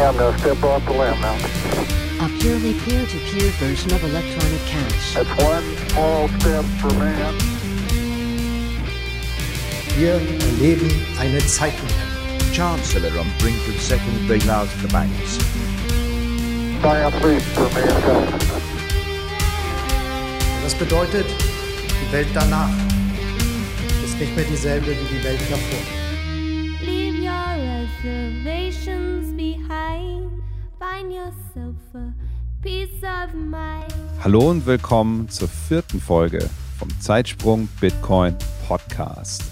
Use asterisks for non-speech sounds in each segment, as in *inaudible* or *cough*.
I'm going to step off the limb now. A purely peer-to-peer version of electronic cash. That's one small step for man. Wir erleben eine Zeitenwende. Chancellor on brink of second bailout banks. For mankind. Das bedeutet, die Welt danach ist nicht mehr dieselbe wie die Welt davor. Hallo und willkommen zur vierten Folge vom Zeitsprung Bitcoin Podcast.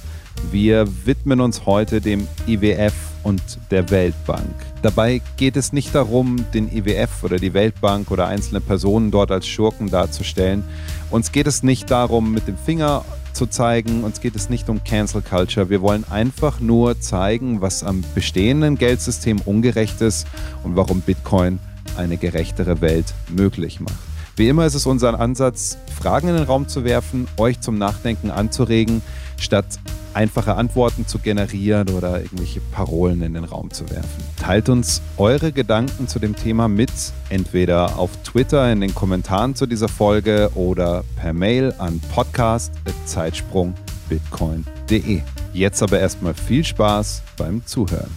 Wir widmen uns heute dem IWF und der Weltbank. Dabei geht es nicht darum, den IWF oder die Weltbank oder einzelne Personen dort als Schurken darzustellen. Uns geht es nicht darum, mit dem Finger zu zeigen. Uns geht es nicht um Cancel Culture. Wir wollen einfach nur zeigen, was am bestehenden Geldsystem ungerecht ist und warum Bitcoin eine gerechtere Welt möglich macht. Wie immer ist es unser Ansatz, Fragen in den Raum zu werfen, euch zum Nachdenken anzuregen, statt einfache Antworten zu generieren oder irgendwelche Parolen in den Raum zu werfen. Teilt uns eure Gedanken zu dem Thema mit, entweder auf Twitter in den Kommentaren zu dieser Folge oder per Mail an podcast.zeitsprungbitcoin.de. Jetzt aber erstmal viel Spaß beim Zuhören.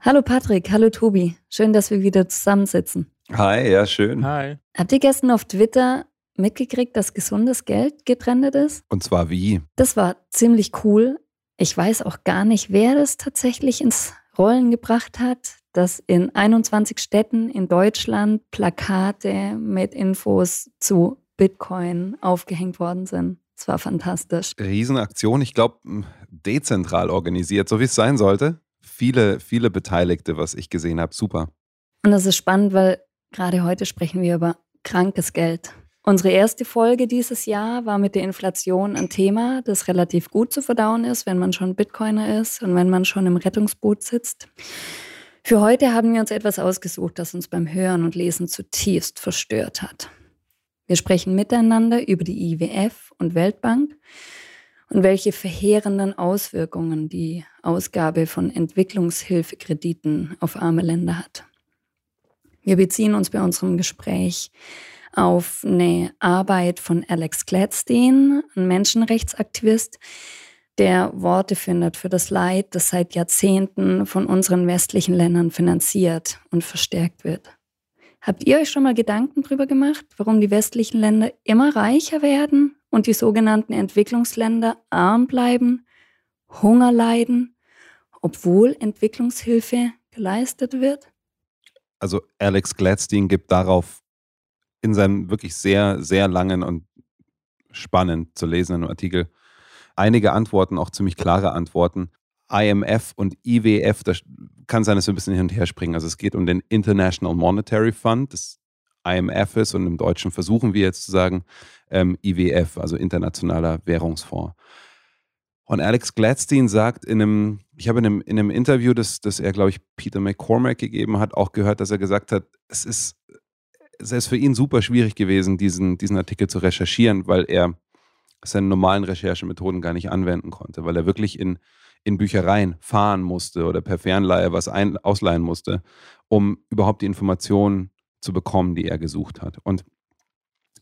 Hallo Patrick, hallo Tobi. Schön, dass wir wieder zusammensitzen. Hi, ja, schön. Hi. Habt ihr gestern auf Twitter mitgekriegt, dass gesundes Geld getrennt ist? Und zwar wie? Das war ziemlich cool. Ich weiß auch gar nicht, wer das tatsächlich ins Rollen gebracht hat, dass in 21 Städten in Deutschland Plakate mit Infos zu Bitcoin aufgehängt worden sind. Es war fantastisch. Riesenaktion, ich glaube, dezentral organisiert, so wie es sein sollte. Viele, viele Beteiligte, was ich gesehen habe. Super. Und das ist spannend, weil gerade heute sprechen wir über krankes Geld. Unsere erste Folge dieses Jahr war mit der Inflation ein Thema, das relativ gut zu verdauen ist, wenn man schon Bitcoiner ist und wenn man schon im Rettungsboot sitzt. Für heute haben wir uns etwas ausgesucht, das uns beim Hören und Lesen zutiefst verstört hat. Wir sprechen miteinander über die IWF und Weltbank und welche verheerenden Auswirkungen die Ausgabe von Entwicklungshilfekrediten auf arme Länder hat. Wir beziehen uns bei unserem Gespräch auf eine Arbeit von Alex Gladstein, ein Menschenrechtsaktivist, der Worte findet für das Leid, das seit Jahrzehnten von unseren westlichen Ländern finanziert und verstärkt wird. Habt ihr euch schon mal Gedanken darüber gemacht, warum die westlichen Länder immer reicher werden und die sogenannten Entwicklungsländer arm bleiben, Hunger leiden, obwohl Entwicklungshilfe geleistet wird? Also Alex Gladstein gibt darauf in seinem wirklich sehr, sehr langen und spannend zu lesenden Artikel einige Antworten, auch ziemlich klare Antworten. IMF und IWF, da kann sein, dass wir ein bisschen hin und her springen. Also es geht um den International Monetary Fund, das IMF ist und im Deutschen versuchen wir jetzt zu sagen ähm, IWF, also Internationaler Währungsfonds. Und Alex Gladstein sagt in einem, ich habe in einem, in einem Interview, das, das er, glaube ich, Peter McCormack gegeben hat, auch gehört, dass er gesagt hat, es ist es ist für ihn super schwierig gewesen, diesen, diesen Artikel zu recherchieren, weil er seine normalen Recherchemethoden gar nicht anwenden konnte, weil er wirklich in, in Büchereien fahren musste oder per Fernleihe was ein, ausleihen musste, um überhaupt die Informationen zu bekommen, die er gesucht hat. Und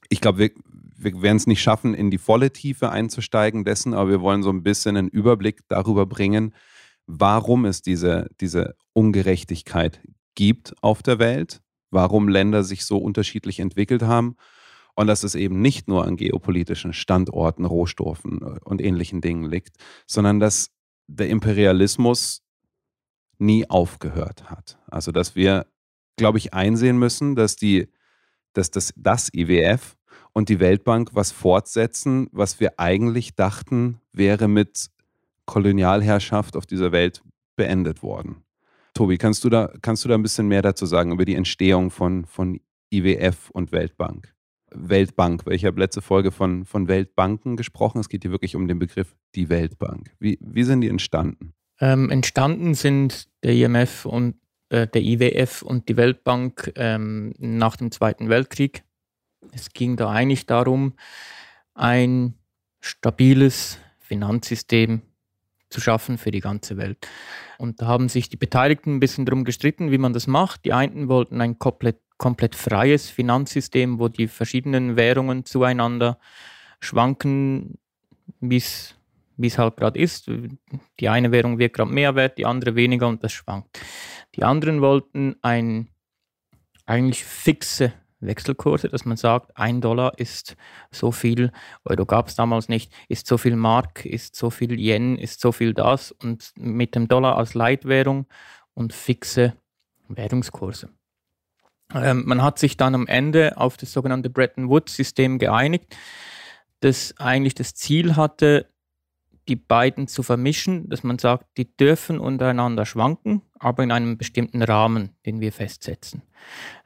ich glaube, wir, wir werden es nicht schaffen, in die volle Tiefe einzusteigen dessen, aber wir wollen so ein bisschen einen Überblick darüber bringen, warum es diese, diese Ungerechtigkeit gibt auf der Welt warum Länder sich so unterschiedlich entwickelt haben und dass es eben nicht nur an geopolitischen Standorten, Rohstoffen äh, und ähnlichen Dingen liegt, sondern dass der Imperialismus nie aufgehört hat. Also dass wir, glaube ich, einsehen müssen, dass die, dass das, das IWF und die Weltbank was fortsetzen, was wir eigentlich dachten, wäre mit Kolonialherrschaft auf dieser Welt beendet worden. Tobi, kannst du da, kannst du da ein bisschen mehr dazu sagen über die Entstehung von, von IWF und Weltbank? Weltbank, weil ich habe letzte Folge von, von Weltbanken gesprochen. Es geht hier wirklich um den Begriff die Weltbank. Wie, wie sind die entstanden? Ähm, entstanden sind der IMF und äh, der IWF und die Weltbank ähm, nach dem Zweiten Weltkrieg. Es ging da eigentlich darum, ein stabiles Finanzsystem zu schaffen für die ganze Welt. Und da haben sich die Beteiligten ein bisschen darum gestritten, wie man das macht. Die einen wollten ein komplett, komplett freies Finanzsystem, wo die verschiedenen Währungen zueinander schwanken, wie es halt gerade ist. Die eine Währung wird gerade mehr wert, die andere weniger und das schwankt. Die anderen wollten ein eigentlich fixe Wechselkurse, dass man sagt, ein Dollar ist so viel, Euro gab es damals nicht, ist so viel Mark, ist so viel Yen, ist so viel das und mit dem Dollar als Leitwährung und fixe Währungskurse. Ähm, man hat sich dann am Ende auf das sogenannte Bretton Woods-System geeinigt, das eigentlich das Ziel hatte, die beiden zu vermischen, dass man sagt, die dürfen untereinander schwanken, aber in einem bestimmten Rahmen, den wir festsetzen.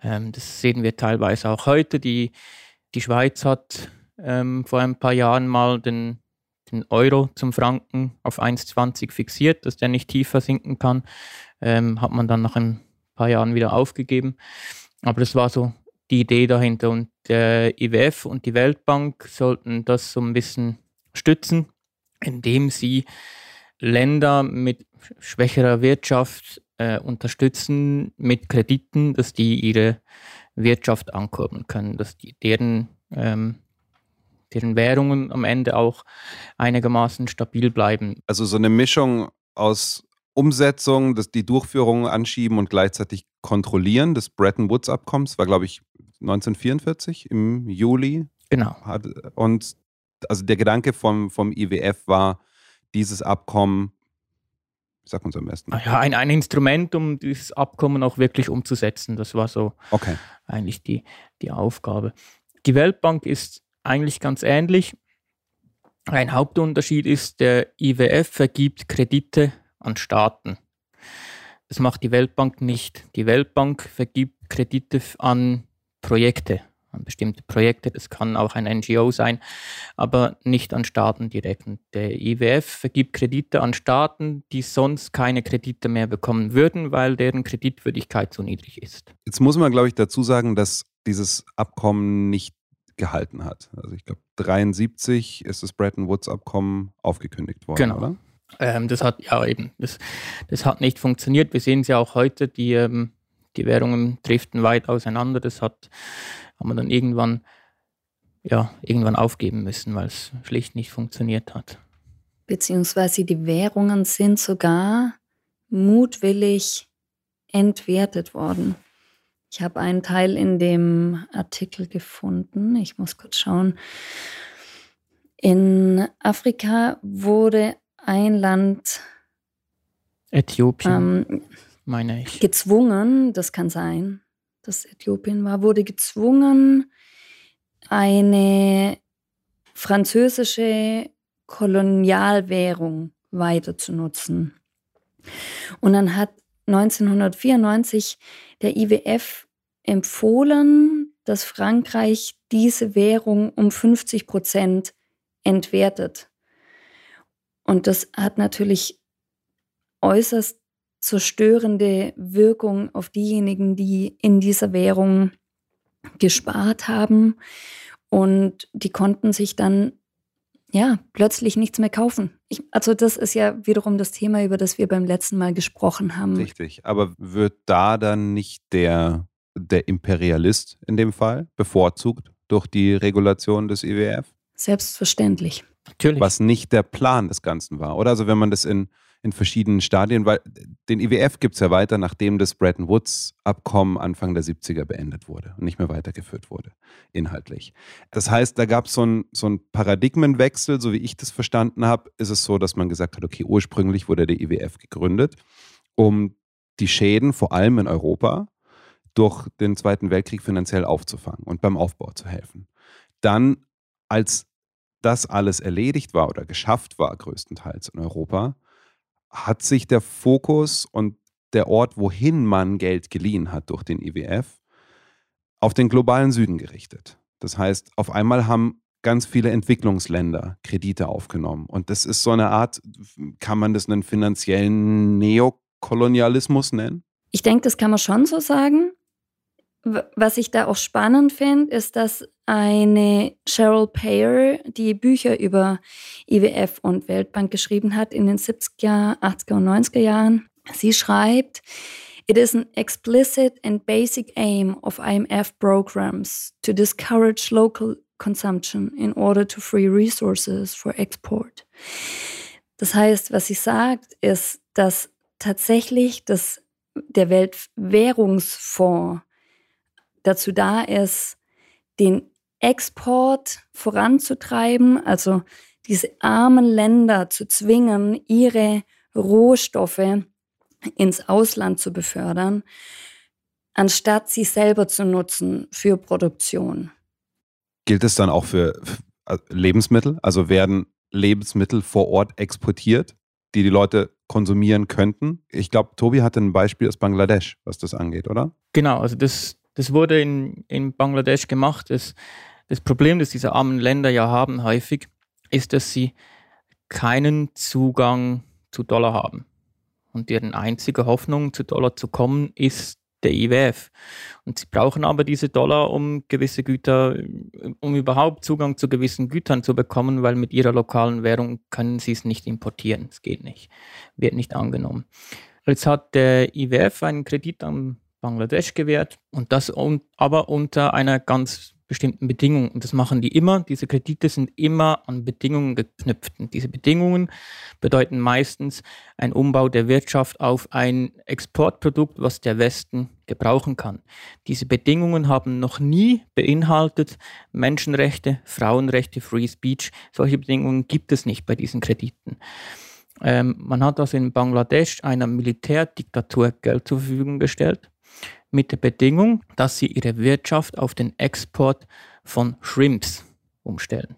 Ähm, das sehen wir teilweise auch heute. Die, die Schweiz hat ähm, vor ein paar Jahren mal den, den Euro zum Franken auf 1,20 fixiert, dass der nicht tiefer sinken kann. Ähm, hat man dann nach ein paar Jahren wieder aufgegeben. Aber das war so die Idee dahinter. Und der IWF und die Weltbank sollten das so ein bisschen stützen indem sie Länder mit schwächerer Wirtschaft äh, unterstützen mit Krediten, dass die ihre Wirtschaft ankurbeln können, dass die, deren, ähm, deren Währungen am Ende auch einigermaßen stabil bleiben. Also so eine Mischung aus Umsetzung, dass die Durchführung anschieben und gleichzeitig kontrollieren des Bretton Woods Abkommens war, glaube ich, 1944 im Juli. Genau. Und also der Gedanke vom, vom IWF war, dieses Abkommen, man es am besten? Ah ja, ein, ein Instrument, um dieses Abkommen auch wirklich umzusetzen. Das war so okay. eigentlich die, die Aufgabe. Die Weltbank ist eigentlich ganz ähnlich. Ein Hauptunterschied ist, der IWF vergibt Kredite an Staaten. Das macht die Weltbank nicht. Die Weltbank vergibt Kredite an Projekte, an bestimmte Projekte. Das kann auch ein NGO sein, aber nicht an Staaten direkt. Und der IWF vergibt Kredite an Staaten, die sonst keine Kredite mehr bekommen würden, weil deren Kreditwürdigkeit zu niedrig ist. Jetzt muss man, glaube ich, dazu sagen, dass dieses Abkommen nicht gehalten hat. Also ich glaube, 73 ist das Bretton Woods Abkommen aufgekündigt worden, genau. oder? Ähm, das hat ja eben, das, das hat nicht funktioniert. Wir sehen es ja auch heute, die, ähm, die Währungen driften weit auseinander. Das hat haben wir dann irgendwann, ja, irgendwann aufgeben müssen, weil es schlicht nicht funktioniert hat. Beziehungsweise die Währungen sind sogar mutwillig entwertet worden. Ich habe einen Teil in dem Artikel gefunden. Ich muss kurz schauen. In Afrika wurde ein Land Äthiopien, ähm, meine ich. Gezwungen, das kann sein, das Äthiopien war, wurde gezwungen, eine französische Kolonialwährung weiter zu nutzen. Und dann hat 1994 der IWF empfohlen, dass Frankreich diese Währung um 50 Prozent entwertet. Und das hat natürlich äußerst zerstörende Wirkung auf diejenigen, die in dieser Währung gespart haben und die konnten sich dann ja plötzlich nichts mehr kaufen. Ich, also das ist ja wiederum das Thema, über das wir beim letzten Mal gesprochen haben. Richtig, aber wird da dann nicht der, der Imperialist in dem Fall bevorzugt durch die Regulation des IWF? Selbstverständlich. Natürlich. Was nicht der Plan des Ganzen war, oder? Also wenn man das in in verschiedenen Stadien, weil den IWF gibt es ja weiter, nachdem das Bretton Woods-Abkommen Anfang der 70er beendet wurde und nicht mehr weitergeführt wurde, inhaltlich. Das heißt, da gab so es so einen Paradigmenwechsel, so wie ich das verstanden habe, ist es so, dass man gesagt hat, okay, ursprünglich wurde der IWF gegründet, um die Schäden vor allem in Europa durch den Zweiten Weltkrieg finanziell aufzufangen und beim Aufbau zu helfen. Dann, als das alles erledigt war oder geschafft war, größtenteils in Europa, hat sich der Fokus und der Ort, wohin man Geld geliehen hat durch den IWF, auf den globalen Süden gerichtet. Das heißt, auf einmal haben ganz viele Entwicklungsländer Kredite aufgenommen. Und das ist so eine Art, kann man das einen finanziellen Neokolonialismus nennen? Ich denke, das kann man schon so sagen, Was ich da auch spannend finde, ist, dass eine Cheryl Payer, die Bücher über IWF und Weltbank geschrieben hat in den 70er, 80er und 90er Jahren, sie schreibt, It is an explicit and basic aim of IMF programs to discourage local consumption in order to free resources for export. Das heißt, was sie sagt, ist, dass tatsächlich das, der Weltwährungsfonds dazu da ist, den Export voranzutreiben, also diese armen Länder zu zwingen, ihre Rohstoffe ins Ausland zu befördern, anstatt sie selber zu nutzen für Produktion. Gilt es dann auch für f- Lebensmittel? Also werden Lebensmittel vor Ort exportiert, die die Leute konsumieren könnten? Ich glaube, Tobi hatte ein Beispiel aus Bangladesch, was das angeht, oder? Genau, also das, das wurde in, in Bangladesch gemacht. Das, das Problem, das diese armen Länder ja haben häufig, ist, dass sie keinen Zugang zu Dollar haben. Und deren einzige Hoffnung, zu Dollar zu kommen, ist der IWF. Und sie brauchen aber diese Dollar, um gewisse Güter, um überhaupt Zugang zu gewissen Gütern zu bekommen, weil mit ihrer lokalen Währung können sie es nicht importieren. Es geht nicht, wird nicht angenommen. Jetzt hat der IWF einen Kredit an Bangladesch gewährt und das un aber unter einer ganz bestimmten Bedingung. Und das machen die immer. Diese Kredite sind immer an Bedingungen geknüpft. Und diese Bedingungen bedeuten meistens ein Umbau der Wirtschaft auf ein Exportprodukt, was der Westen gebrauchen kann. Diese Bedingungen haben noch nie beinhaltet Menschenrechte, Frauenrechte, Free Speech. Solche Bedingungen gibt es nicht bei diesen Krediten. Ähm, man hat also in Bangladesch einer Militärdiktatur Geld zur Verfügung gestellt mit der Bedingung, dass sie ihre Wirtschaft auf den Export von Shrimps umstellen.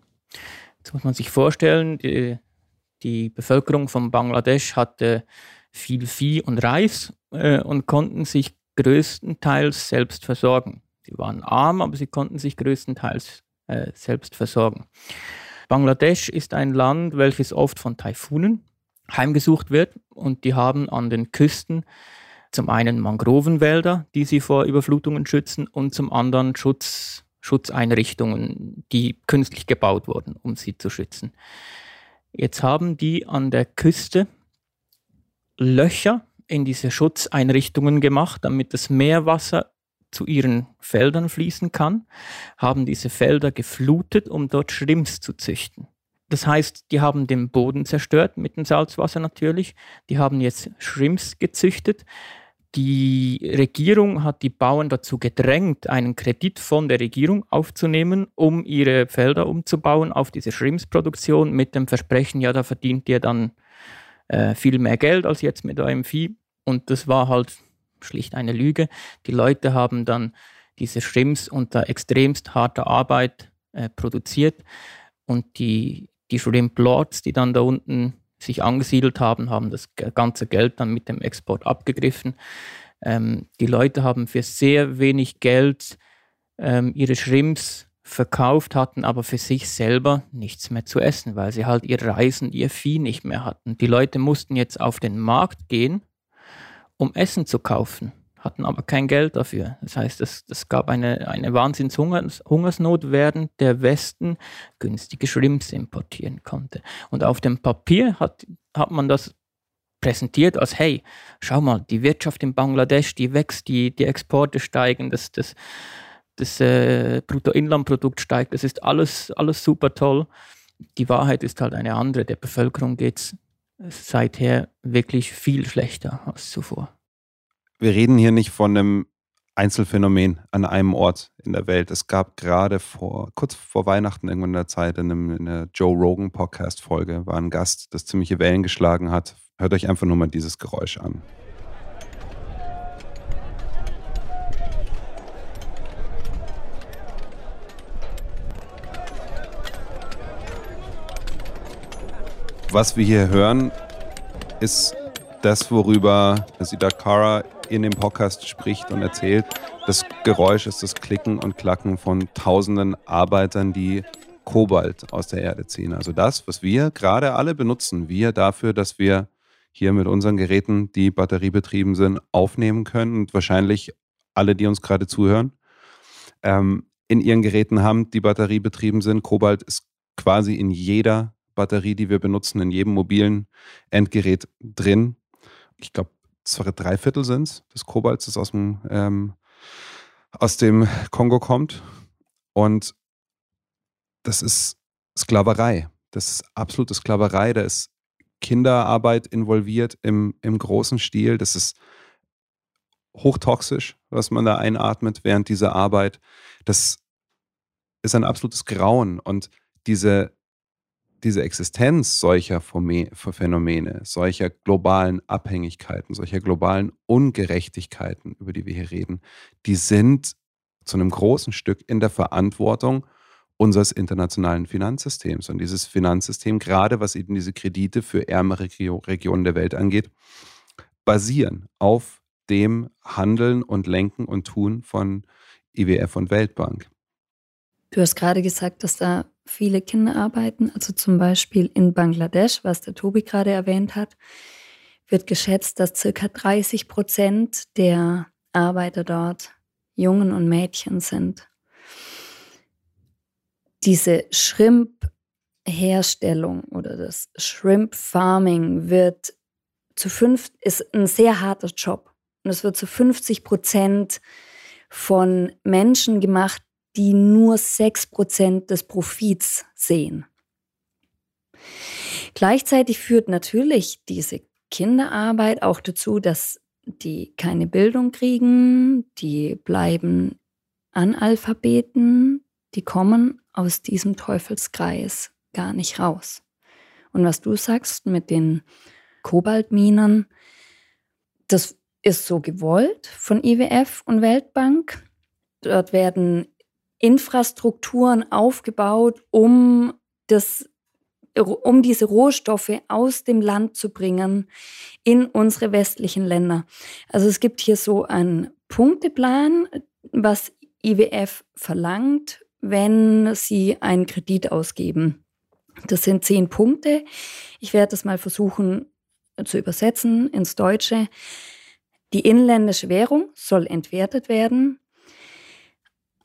Jetzt muss man sich vorstellen, die, die Bevölkerung von Bangladesch hatte viel Vieh und Reis äh, und konnten sich größtenteils selbst versorgen. Sie waren arm, aber sie konnten sich größtenteils äh, selbst versorgen. Bangladesch ist ein Land, welches oft von Taifunen heimgesucht wird und die haben an den Küsten zum einen Mangrovenwälder, die sie vor Überflutungen schützen, und zum anderen Schutz, Schutzeinrichtungen, die künstlich gebaut wurden, um sie zu schützen. Jetzt haben die an der Küste Löcher in diese Schutzeinrichtungen gemacht, damit das Meerwasser zu ihren Feldern fließen kann, haben diese Felder geflutet, um dort Schrimps zu züchten. Das heißt, die haben den Boden zerstört mit dem Salzwasser natürlich. Die haben jetzt Shrimps gezüchtet. Die Regierung hat die Bauern dazu gedrängt, einen Kredit von der Regierung aufzunehmen, um ihre Felder umzubauen auf diese Shrimps-Produktion mit dem Versprechen, ja, da verdient ihr dann äh, viel mehr Geld als jetzt mit eurem Vieh. Und das war halt schlicht eine Lüge. Die Leute haben dann diese Shrimps unter extremst harter Arbeit äh, produziert und die, die Shrimp Lords, die dann da unten sich angesiedelt haben, haben das ganze Geld dann mit dem Export abgegriffen. Ähm, die Leute haben für sehr wenig Geld ähm, ihre Shrimps verkauft, hatten aber für sich selber nichts mehr zu essen, weil sie halt ihr Reisen, ihr Vieh nicht mehr hatten. Die Leute mussten jetzt auf den Markt gehen, um Essen zu kaufen, hatten aber kein Geld dafür. Das heißt, es, es gab eine, eine Wahnsinnshungersnot, während der Westen günstige Shrimps importieren konnte. Und auf dem Papier hat, hat man das präsentiert als, hey, schau mal, die Wirtschaft in Bangladesch, die wächst, die, die Exporte steigen, das, das, das äh, Bruttoinlandprodukt steigt, das ist alles, alles super toll. Die Wahrheit ist halt eine andere. Der Bevölkerung geht es seither wirklich viel schlechter als zuvor. Wir reden hier nicht von einem Einzelfänomen an einem Ort in der Welt. Es gab gerade vor, kurz vor Weihnachten irgendwann in der Zeit, in, einem, in einer Joe Rogan Podcast-Folge, war ein Gast, das ziemliche Wellen geschlagen hat. Hört euch einfach nur mal dieses Geräusch an. Was wir hier hören, ist das, worüber Sida Kara in dem Podcast spricht und erzählt. Das Geräusch ist das Klicken und Klacken von tausenden Arbeitern, die Kobalt aus der Erde ziehen. Also das, was wir gerade alle benutzen, wir dafür, dass wir hier mit unseren Geräten, die batteriebetrieben sind, aufnehmen können und wahrscheinlich alle, die uns gerade zuhören, ähm, in ihren Geräten haben, die batteriebetrieben sind. Kobalt ist quasi in jeder Batterie, die wir benutzen, in jedem mobilen Endgerät drin. Ich glaube, zwei, drei Viertel sind es des Kobalts, das aus dem, ähm, aus dem Kongo kommt. Und das ist Sklaverei. Das ist absolute Sklaverei. Da ist Kinderarbeit involviert im, im großen Stil. Das ist hochtoxisch, was man da einatmet während dieser Arbeit. Das ist ein absolutes Grauen. Und diese, diese Existenz solcher Phänomene, solcher globalen Abhängigkeiten, solcher globalen Ungerechtigkeiten, über die wir hier reden, die sind zu einem großen Stück in der Verantwortung unseres internationalen Finanzsystems. Und dieses Finanzsystem, gerade was eben diese Kredite für ärmere Regionen der Welt angeht, basieren auf dem Handeln und Lenken und Tun von IWF und Weltbank. Du hast gerade gesagt, dass da viele Kinder arbeiten. Also zum Beispiel in Bangladesch, was der Tobi gerade erwähnt hat, wird geschätzt, dass circa 30 Prozent der Arbeiter dort Jungen und Mädchen sind. Diese Shrimp-Herstellung oder das Shrimp-Farming wird zu fünf, ist ein sehr harter Job. Und es wird zu 50 Prozent von Menschen gemacht, die nur 6 Prozent des Profits sehen. Gleichzeitig führt natürlich diese Kinderarbeit auch dazu, dass die keine Bildung kriegen, die bleiben Analphabeten, die kommen aus diesem Teufelskreis gar nicht raus. Und was du sagst mit den Kobaltminen, das ist so gewollt von IWF und Weltbank. Dort werden Infrastrukturen aufgebaut, um, das, um diese Rohstoffe aus dem Land zu bringen in unsere westlichen Länder. Also es gibt hier so einen Punkteplan, was IWF verlangt, wenn sie einen Kredit ausgeben. Das sind zehn Punkte. Ich werde das mal versuchen zu übersetzen ins Deutsche. Die inländische Währung soll entwertet werden.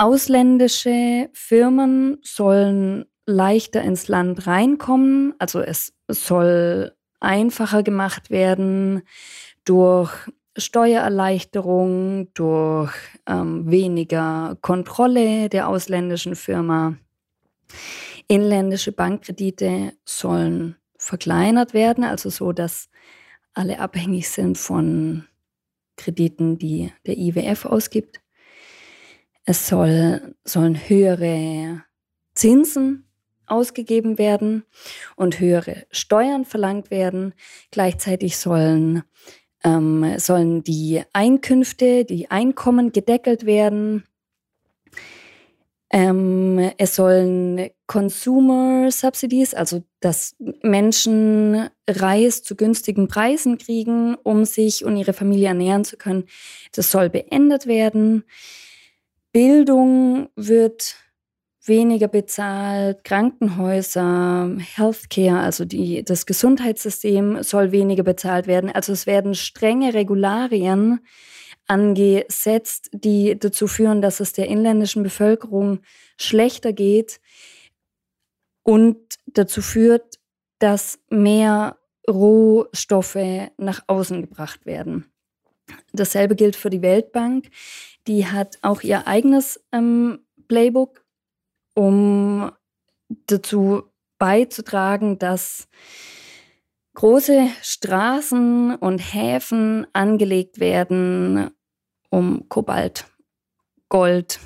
Ausländische Firmen sollen leichter ins Land reinkommen. Also es soll einfacher gemacht werden durch Steuererleichterung, durch ähm, weniger Kontrolle der ausländischen Firma. Inländische Bankkredite sollen verkleinert werden, also so, dass alle abhängig sind von Krediten, die der IWF ausgibt. Es soll, sollen höhere Zinsen ausgegeben werden und höhere Steuern verlangt werden. Gleichzeitig sollen, ähm, sollen die Einkünfte, die Einkommen gedeckelt werden. Ähm, es sollen Consumer Subsidies, also dass Menschen Reis zu günstigen Preisen kriegen, um sich und ihre Familie ernähren zu können, das soll beendet werden. Bildung wird weniger bezahlt, Krankenhäuser, Healthcare, also die, das Gesundheitssystem soll weniger bezahlt werden. Also es werden strenge Regularien angesetzt, die dazu führen, dass es der inländischen Bevölkerung schlechter geht und dazu führt, dass mehr Rohstoffe nach außen gebracht werden. Dasselbe gilt für die Weltbank. Die hat auch ihr eigenes ähm, Playbook, um dazu beizutragen, dass große Straßen und Häfen angelegt werden, um Kobalt, Gold,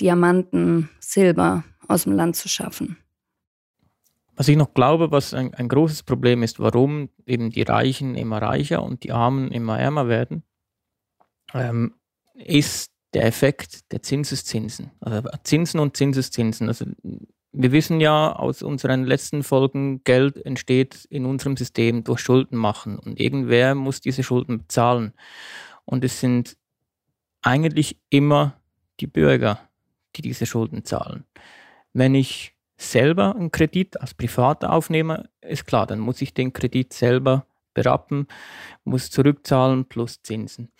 Diamanten, Silber aus dem Land zu schaffen. Was ich noch glaube, was ein, ein, großes Problem ist, warum eben die Reichen immer reicher und die Armen immer ärmer werden, ähm, ist der Effekt der Zinseszinsen. Also Zinsen und Zinseszinsen. Also wir wissen ja aus unseren letzten Folgen, Geld entsteht in unserem System durch Schulden machen und irgendwer muss diese Schulden bezahlen. Und es sind eigentlich immer die Bürger, die diese Schulden zahlen. Wenn ich selber einen Kredit als Privater aufnehme, ist klar, dann muss ich den Kredit selber berappen, muss zurückzahlen plus Zinsen.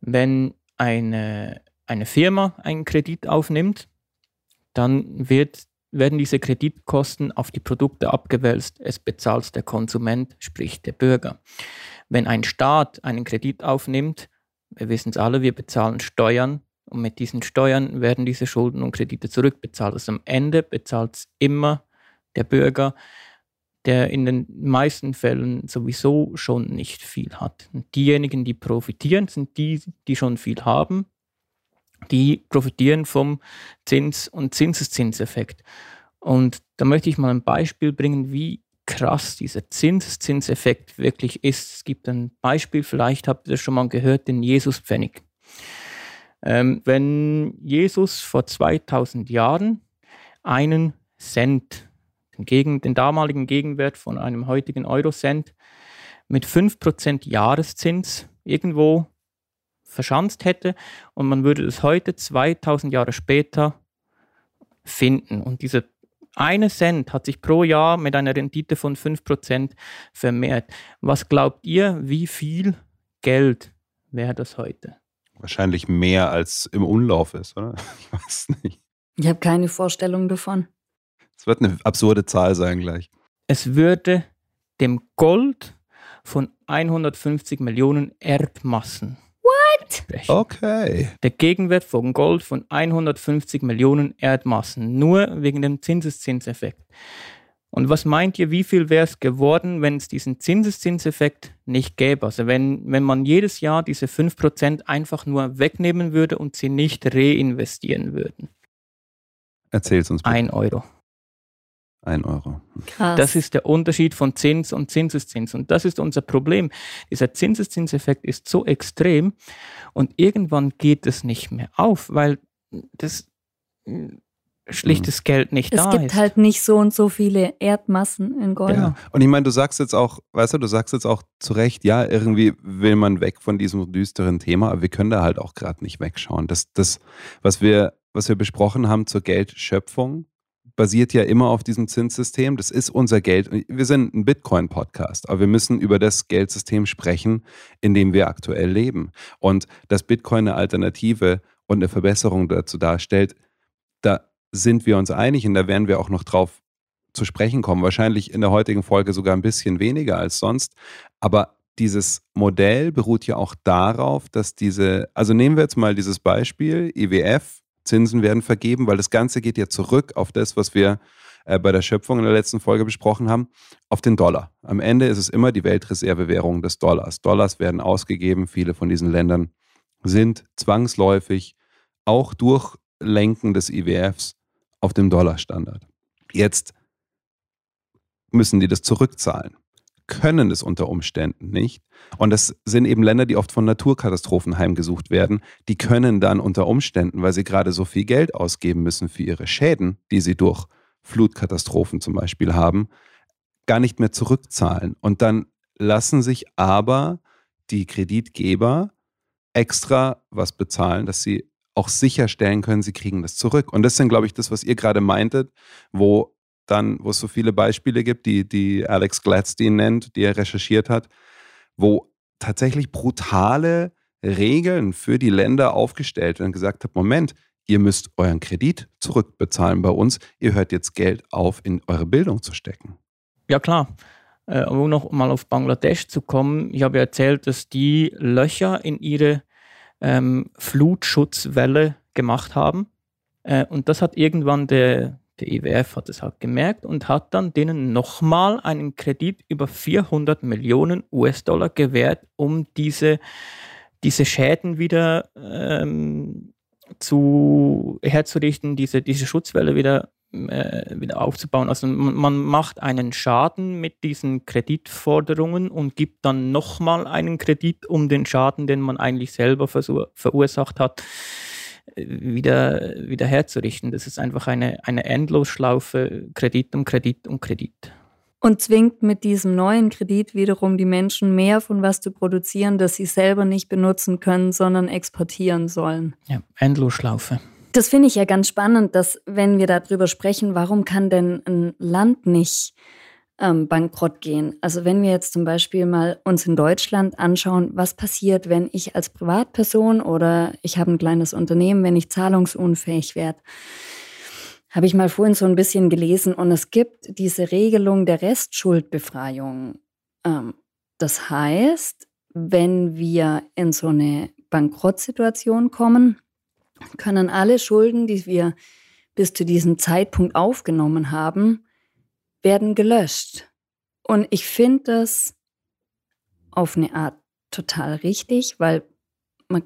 Wenn eine, eine Firma einen Kredit aufnimmt, dann wird, werden diese Kreditkosten auf die Produkte abgewälzt. Es bezahlt der Konsument, sprich der Bürger. Wenn ein Staat einen Kredit aufnimmt, wir wissen es alle, wir bezahlen Steuern und mit diesen Steuern werden diese Schulden und Kredite zurückbezahlt. Also am Ende bezahlt es immer der Bürger, der in den meisten Fällen sowieso schon nicht viel hat. Und diejenigen, die profitieren, sind die, die schon viel haben. Die profitieren vom Zins- und Zinseszinseffekt. Und da möchte ich mal ein Beispiel bringen, wie krass dieser Zinseszinseffekt wirklich ist. Es gibt ein Beispiel, vielleicht habt ihr das schon mal gehört, den Jesuspfennig. Ähm, wenn Jesus vor 2000 Jahren einen Cent, Gegen, den damaligen Gegenwert von einem heutigen Eurocent, mit 5% Jahreszins irgendwo verschanzt hätte und man würde es heute 2000 Jahre später finden. Und dieser eine Cent hat sich pro Jahr mit einer Rendite von 5% vermehrt. Was glaubt ihr, wie viel Geld wäre das heute? Wahrscheinlich mehr als im Umlauf ist, oder? *laughs* Ich weiß nicht. Ich habe keine Vorstellung davon. Es wird eine absurde Zahl sein gleich. Es würde dem Gold von 150 Millionen Erdmassen sprechen. Okay. Der Gegenwert von Gold von 150 Millionen Erdmassen, nur wegen dem Zinseszinseffekt. Und was meint ihr, wie viel wäre es geworden, wenn es diesen Zinseszinseffekt nicht gäbe? Also wenn, wenn man jedes Jahr diese 5% einfach nur wegnehmen würde und sie nicht reinvestieren würden? Erzähl's uns bitte. Ein Euro. Ein Euro. Krass. Das ist der Unterschied von Zins und Zinseszins. Und das ist unser Problem. Dieser Zinseszinseffekt ist so extrem und irgendwann geht es nicht mehr auf, weil das äh, schlichtes Geld nicht es da gibt ist. halt nicht so und so viele Erdmassen in Gold. Genau. Und ich meine, du sagst jetzt auch, weißt du, du sagst jetzt auch zu Recht, ja, irgendwie will man weg von diesem düsteren Thema, aber wir können da halt auch gerade nicht wegschauen. Das, das, was wir, was wir besprochen haben zur Geldschöpfung, basiert ja immer auf diesem Zinssystem. Das ist unser Geld. Wir sind ein Bitcoin-Podcast, aber wir müssen über das Geldsystem sprechen, in dem wir aktuell leben. Und dass Bitcoin eine Alternative und eine Verbesserung dazu darstellt, da sind wir uns einig und da werden wir auch noch drauf zu sprechen kommen. Wahrscheinlich in der heutigen Folge sogar ein bisschen weniger als sonst. Aber dieses Modell beruht ja auch darauf, dass diese, also nehmen wir jetzt mal dieses Beispiel, IWF, Zinsen werden vergeben, weil das Ganze geht ja zurück auf das, was wir äh, bei der Schöpfung in der letzten Folge besprochen haben, auf den Dollar. Am Ende ist es immer die Weltreservewährung des Dollars. Dollars werden ausgegeben. Viele von diesen Ländern sind zwangsläufig auch durch Lenken des IWFs auf dem Dollarstandard. Jetzt müssen die das zurückzahlen, können es unter Umständen nicht. Und das sind eben Länder, die oft von Naturkatastrophen heimgesucht werden. Die können dann unter Umständen, weil sie gerade so viel Geld ausgeben müssen für ihre Schäden, die sie durch Flutkatastrophen zum Beispiel haben, gar nicht mehr zurückzahlen. Und dann lassen sich aber die Kreditgeber extra was bezahlen, dass sie auch sicherstellen können, sie kriegen das zurück. Und das sind, glaube ich, das, was ihr gerade meintet, wo dann, wo es so viele Beispiele gibt, die, die Alex Gladstein nennt, die er recherchiert hat, wo tatsächlich brutale Regeln für die Länder aufgestellt werden und gesagt hat, Moment, ihr müsst euren Kredit zurückbezahlen bei uns, ihr hört jetzt Geld auf, in eure Bildung zu stecken. Ja, klar. Äh, um noch mal auf Bangladesch zu kommen, ich habe erzählt, dass die Löcher in ihre ähm, Flutschutzwelle gemacht haben. Äh, und das hat irgendwann der, der IWF hat es halt gemerkt und hat dann denen nochmal einen Kredit über 400 Millionen US-Dollar gewährt, um diese, diese Schäden wieder ähm, zu, herzurichten, diese, diese Schutzwelle wieder, äh, wieder aufzubauen. Also man, macht einen Schaden mit diesen Kreditforderungen und gibt dann nochmal einen Kredit, um den Schaden, den man eigentlich selber verursacht hat, wieder, wieder herzurichten. Das ist einfach eine, eine Endlosschlaufe, Kredit um Kredit um Kredit. Und zwingt mit diesem neuen Kredit wiederum die Menschen mehr von was zu produzieren, das sie selber nicht benutzen können, sondern exportieren sollen. Ja, Endlosschlaufe. Das finde ich ja ganz spannend, dass wenn wir darüber sprechen, warum kann denn ein Land nicht ähm, bankrott gehen. Also wenn wir jetzt zum Beispiel mal uns in Deutschland anschauen, was passiert, wenn ich als Privatperson oder ich habe ein kleines Unternehmen, wenn ich zahlungsunfähig werde, habe ich mal vorhin so ein bisschen gelesen und es gibt diese Regelung der Restschuldbefreiung. Ähm, das heißt, wenn wir in so eine Bankrottsituation kommen, können alle Schulden, die wir bis zu diesem Zeitpunkt aufgenommen haben, werden gelöscht. Und ich finde das auf eine Art total richtig, weil man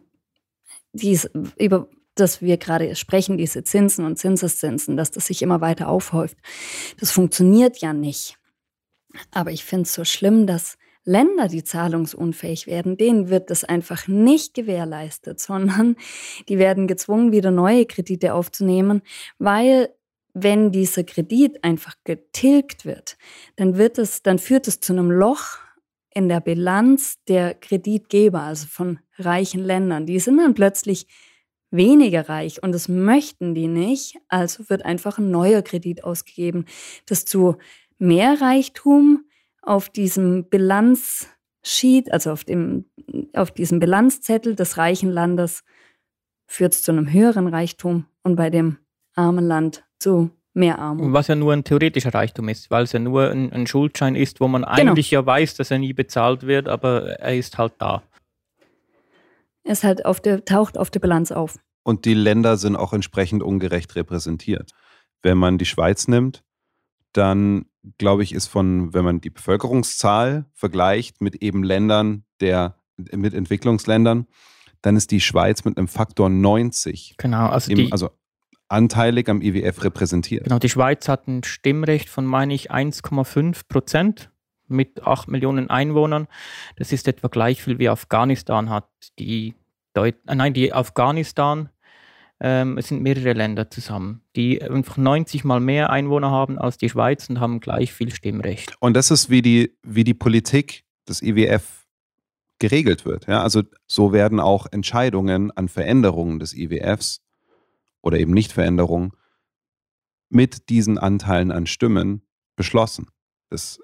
dies, über das wir gerade sprechen, diese Zinsen und Zinseszinsen, dass das sich immer weiter aufhäuft, das funktioniert ja nicht. Aber ich finde es so schlimm, dass Länder, die zahlungsunfähig werden, denen wird das einfach nicht gewährleistet, *laughs* sondern die werden gezwungen, wieder neue Kredite aufzunehmen, weil wenn dieser Kredit einfach getilgt wird, dann wird es, dann führt es zu einem Loch in der Bilanz der Kreditgeber, also von reichen Ländern. Die sind dann plötzlich weniger reich und das möchten die nicht, also wird einfach ein neuer Kredit ausgegeben, das zu mehr Reichtum auf diesem Bilanzsheet, also auf, dem, auf diesem Bilanzzettel des reichen Landes, führt es zu einem höheren Reichtum und bei dem armen Land zu mehr Armut. Was ja nur ein theoretischer Reichtum ist, weil es ja nur ein, ein Schuldschein ist, wo man genau. eigentlich ja weiß, dass er nie bezahlt wird, aber er ist halt da. Er ist halt auf der, taucht auf der Bilanz auf. Und die Länder sind auch entsprechend ungerecht repräsentiert. Wenn man die Schweiz nimmt, dann glaube ich, ist von, wenn man die Bevölkerungszahl vergleicht mit eben Ländern der, mit Entwicklungsländern, dann ist die Schweiz mit einem Faktor 90. Genau, also, im, also anteilig am IWF repräsentiert. Genau, die Schweiz hat ein Stimmrecht von, meine ich, 1,5 Prozent mit 8 Millionen Einwohnern. Das ist etwa gleich viel wie Afghanistan hat. Die Deut äh, nein, die Afghanistan, ähm, es sind mehrere Länder zusammen, die einfach 90 mal mehr Einwohner haben als die Schweiz und haben gleich viel Stimmrecht. Und das ist, wie die, wie die Politik des IWF geregelt wird. Ja? Also so werden auch Entscheidungen an Veränderungen des IWFs oder eben Nichtveränderung mit diesen Anteilen an Stimmen beschlossen. Das,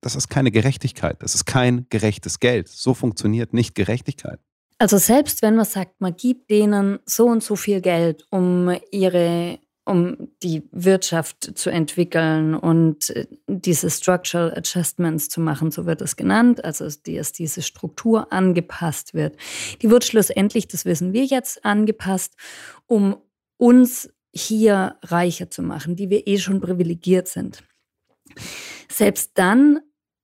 das ist keine Gerechtigkeit. Das ist kein gerechtes Geld. So funktioniert nicht Gerechtigkeit. Also selbst wenn man sagt, man gibt denen so und so viel Geld, um ihre um die Wirtschaft zu entwickeln und äh, diese Structural Adjustments zu machen, so wird es genannt, also dass diese Struktur angepasst wird. Die wird schlussendlich, das wissen wir jetzt, angepasst, um uns hier reicher zu machen, die wir eh schon privilegiert sind. Selbst dann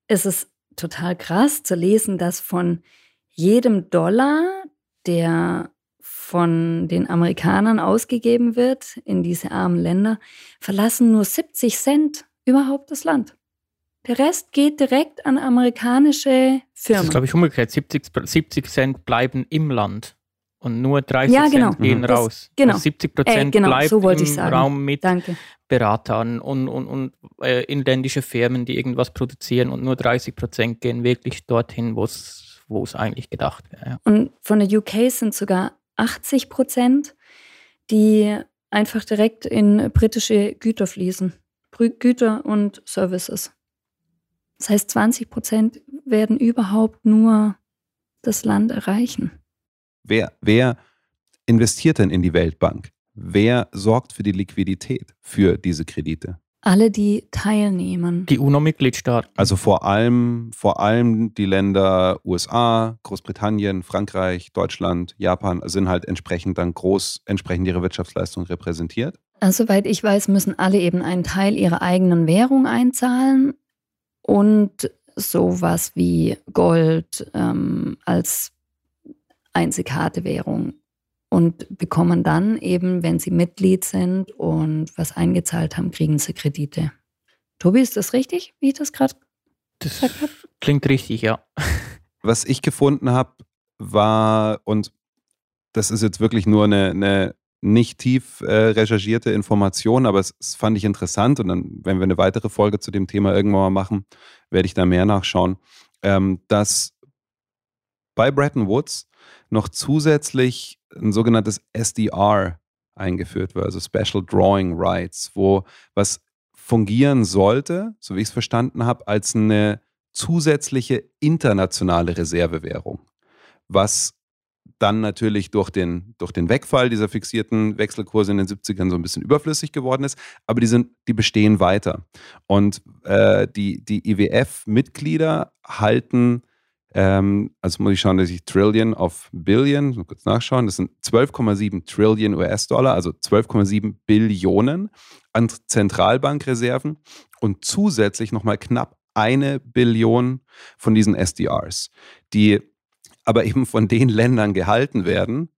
ist es total krass zu lesen, dass von jedem Dollar, der von den Amerikanern ausgegeben wird in diese armen Länder, verlassen nur 70 Cent überhaupt das Land. Der Rest geht direkt an amerikanische Firmen. Das ist, glaube ich, umgekehrt. 70, 70 Cent bleiben im Land und nur 30 ja, genau. Cent gehen das, raus. Genau. Also 70 Prozent äh, genau, bleibt so im Raum mit Danke. Beratern und, und, und äh, inländische Firmen, die irgendwas produzieren und nur 30 Prozent gehen wirklich dorthin, wo es eigentlich gedacht wäre. Ja. Und von der UK sind sogar 80 Prozent, die einfach direkt in britische Güter fließen. Güter und Services. Das heißt, 20 Prozent werden überhaupt nur das Land erreichen. Wer, wer investiert denn in die Weltbank? Wer sorgt für die Liquidität für diese Kredite? Alle, die teilnehmen. Die UNO-Mitgliedstaaten. Also vor allem, vor allem die Länder USA, Großbritannien, Frankreich, Deutschland, Japan sind halt entsprechend dann groß, entsprechend ihre Wirtschaftsleistung repräsentiert. Also, soweit ich weiß, müssen alle eben einen Teil ihrer eigenen Währung einzahlen und sowas wie Gold ähm, als einzig harte Währung und bekommen dann eben, wenn sie Mitglied sind und was eingezahlt haben, kriegen sie Kredite. Tobi, ist das richtig, wie ich das gerade gesagt habe? Klingt richtig, ja. *laughs* Was ich gefunden habe, war, und das ist jetzt wirklich nur eine, eine nicht tief äh, recherchierte Information, aber es, es, fand ich interessant und dann, wenn wir eine weitere Folge zu dem Thema irgendwann mal machen, werde ich da mehr nachschauen, ähm, dass bei Bretton Woods noch zusätzlich ein sogenanntes SDR eingeführt wird, also Special Drawing Rights, wo was fungieren sollte, so wie ich es verstanden habe, als eine zusätzliche internationale Reservewährung, was dann natürlich durch den, durch den Wegfall dieser fixierten Wechselkurse in den 70ern so ein bisschen überflüssig geworden ist, aber die, sind, die bestehen weiter. Und äh, die, die IWF-Mitglieder halten, ähm, also muss ich schauen, dass ich Trillion of Billion, so kurz nachschauen, das sind 12,7 Trillion US-Dollar, also 12,7 Billionen an Zentralbankreserven und zusätzlich nochmal knapp eine Billion von diesen SDRs, die aber eben von den *laughs* Ländern gehalten werden,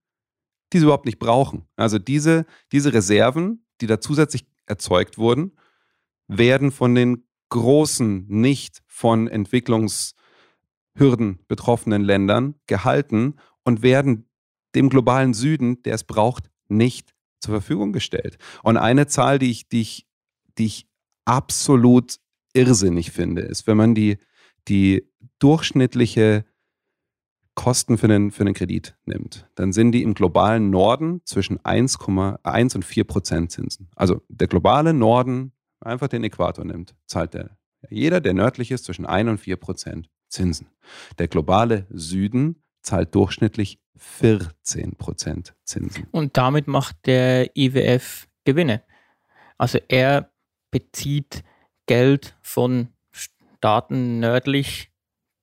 die sie überhaupt nicht brauchen. Also diese, diese Reserven, die da zusätzlich erzeugt wurden, werden von den großen, nicht von Entwicklungshürden betroffenen Ländern gehalten und werden dem globalen Süden, der es braucht, nicht zur Verfügung gestellt. Und eine Zahl, die ich, die ich, die ich absolut irrsinnig finde, ist, wenn man die, die durchschnittliche Kosten für einen, für einen Kredit nimmt, dann sind die im globalen Norden zwischen 1,1 und 4 Prozent Zinsen. Also der globale Norden einfach den Äquator nimmt, zahlt der. Jeder, der nördlich ist, zwischen 1 und 4 Prozent Zinsen. Der globale Süden zahlt durchschnittlich 14 Prozent Zinsen. Und damit macht der IWF Gewinne. Also er bezieht Geld von Staaten nördlich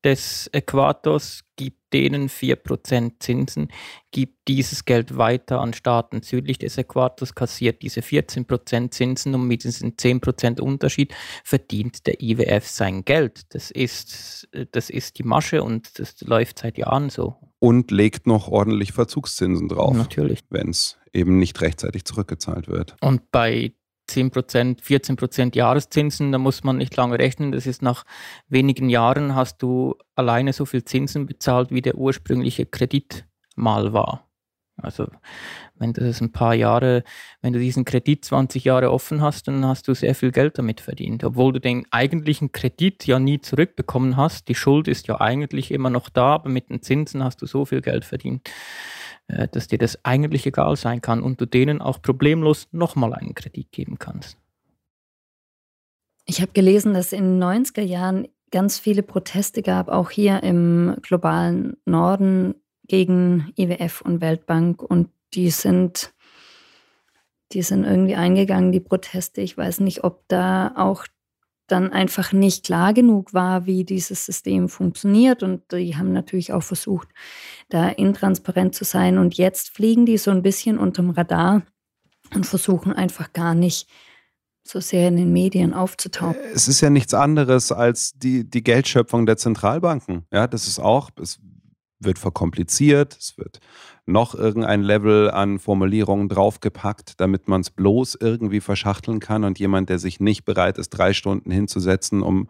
des Äquators, gibt denen 4% Zinsen, gibt dieses Geld weiter an Staaten südlich des Äquators, kassiert diese 14% Zinsen und mit diesem 10% Unterschied verdient der IWF sein Geld. Das ist, das ist die Masche und das läuft seit Jahren so. Und legt noch ordentlich Verzugszinsen drauf. Natürlich. Wenn es eben nicht rechtzeitig zurückgezahlt wird. Und bei 10%, 14% Jahreszinsen, da muss man nicht lange rechnen. Das ist nach wenigen Jahren hast du alleine so viel Zinsen bezahlt, wie der ursprüngliche Kredit mal war. Also wenn das ein paar Jahre, wenn du diesen Kredit 20 Jahre offen hast, dann hast du sehr viel Geld damit verdient, obwohl du den eigentlichen Kredit ja nie zurückbekommen hast. Die Schuld ist ja eigentlich immer noch da, aber mit den Zinsen hast du so viel Geld verdient. Äh, dass dir das eigentlich egal sein kann und du denen auch problemlos nochmal einen Kredit geben kannst. Ich habe gelesen, dass in den 90er Jahren ganz viele Proteste gab, auch hier im globalen Norden gegen IWF und Weltbank und die sind, die sind irgendwie eingegangen, die Proteste. Ich weiß nicht, ob da auch dann einfach nicht klar genug war, wie dieses System funktioniert. Und die haben natürlich auch versucht, da intransparent zu sein. Und jetzt fliegen die so ein bisschen unterm Radar und versuchen einfach gar nicht so sehr in den Medien aufzutauchen. Es ist ja nichts anderes als die, die Geldschöpfung der Zentralbanken. Ja, das ist auch, es wird verkompliziert, es wird noch irgendein Level an Formulierungen draufgepackt, damit man es bloß irgendwie verschachteln kann und jemand, der sich nicht bereit ist, drei Stunden hinzusetzen, um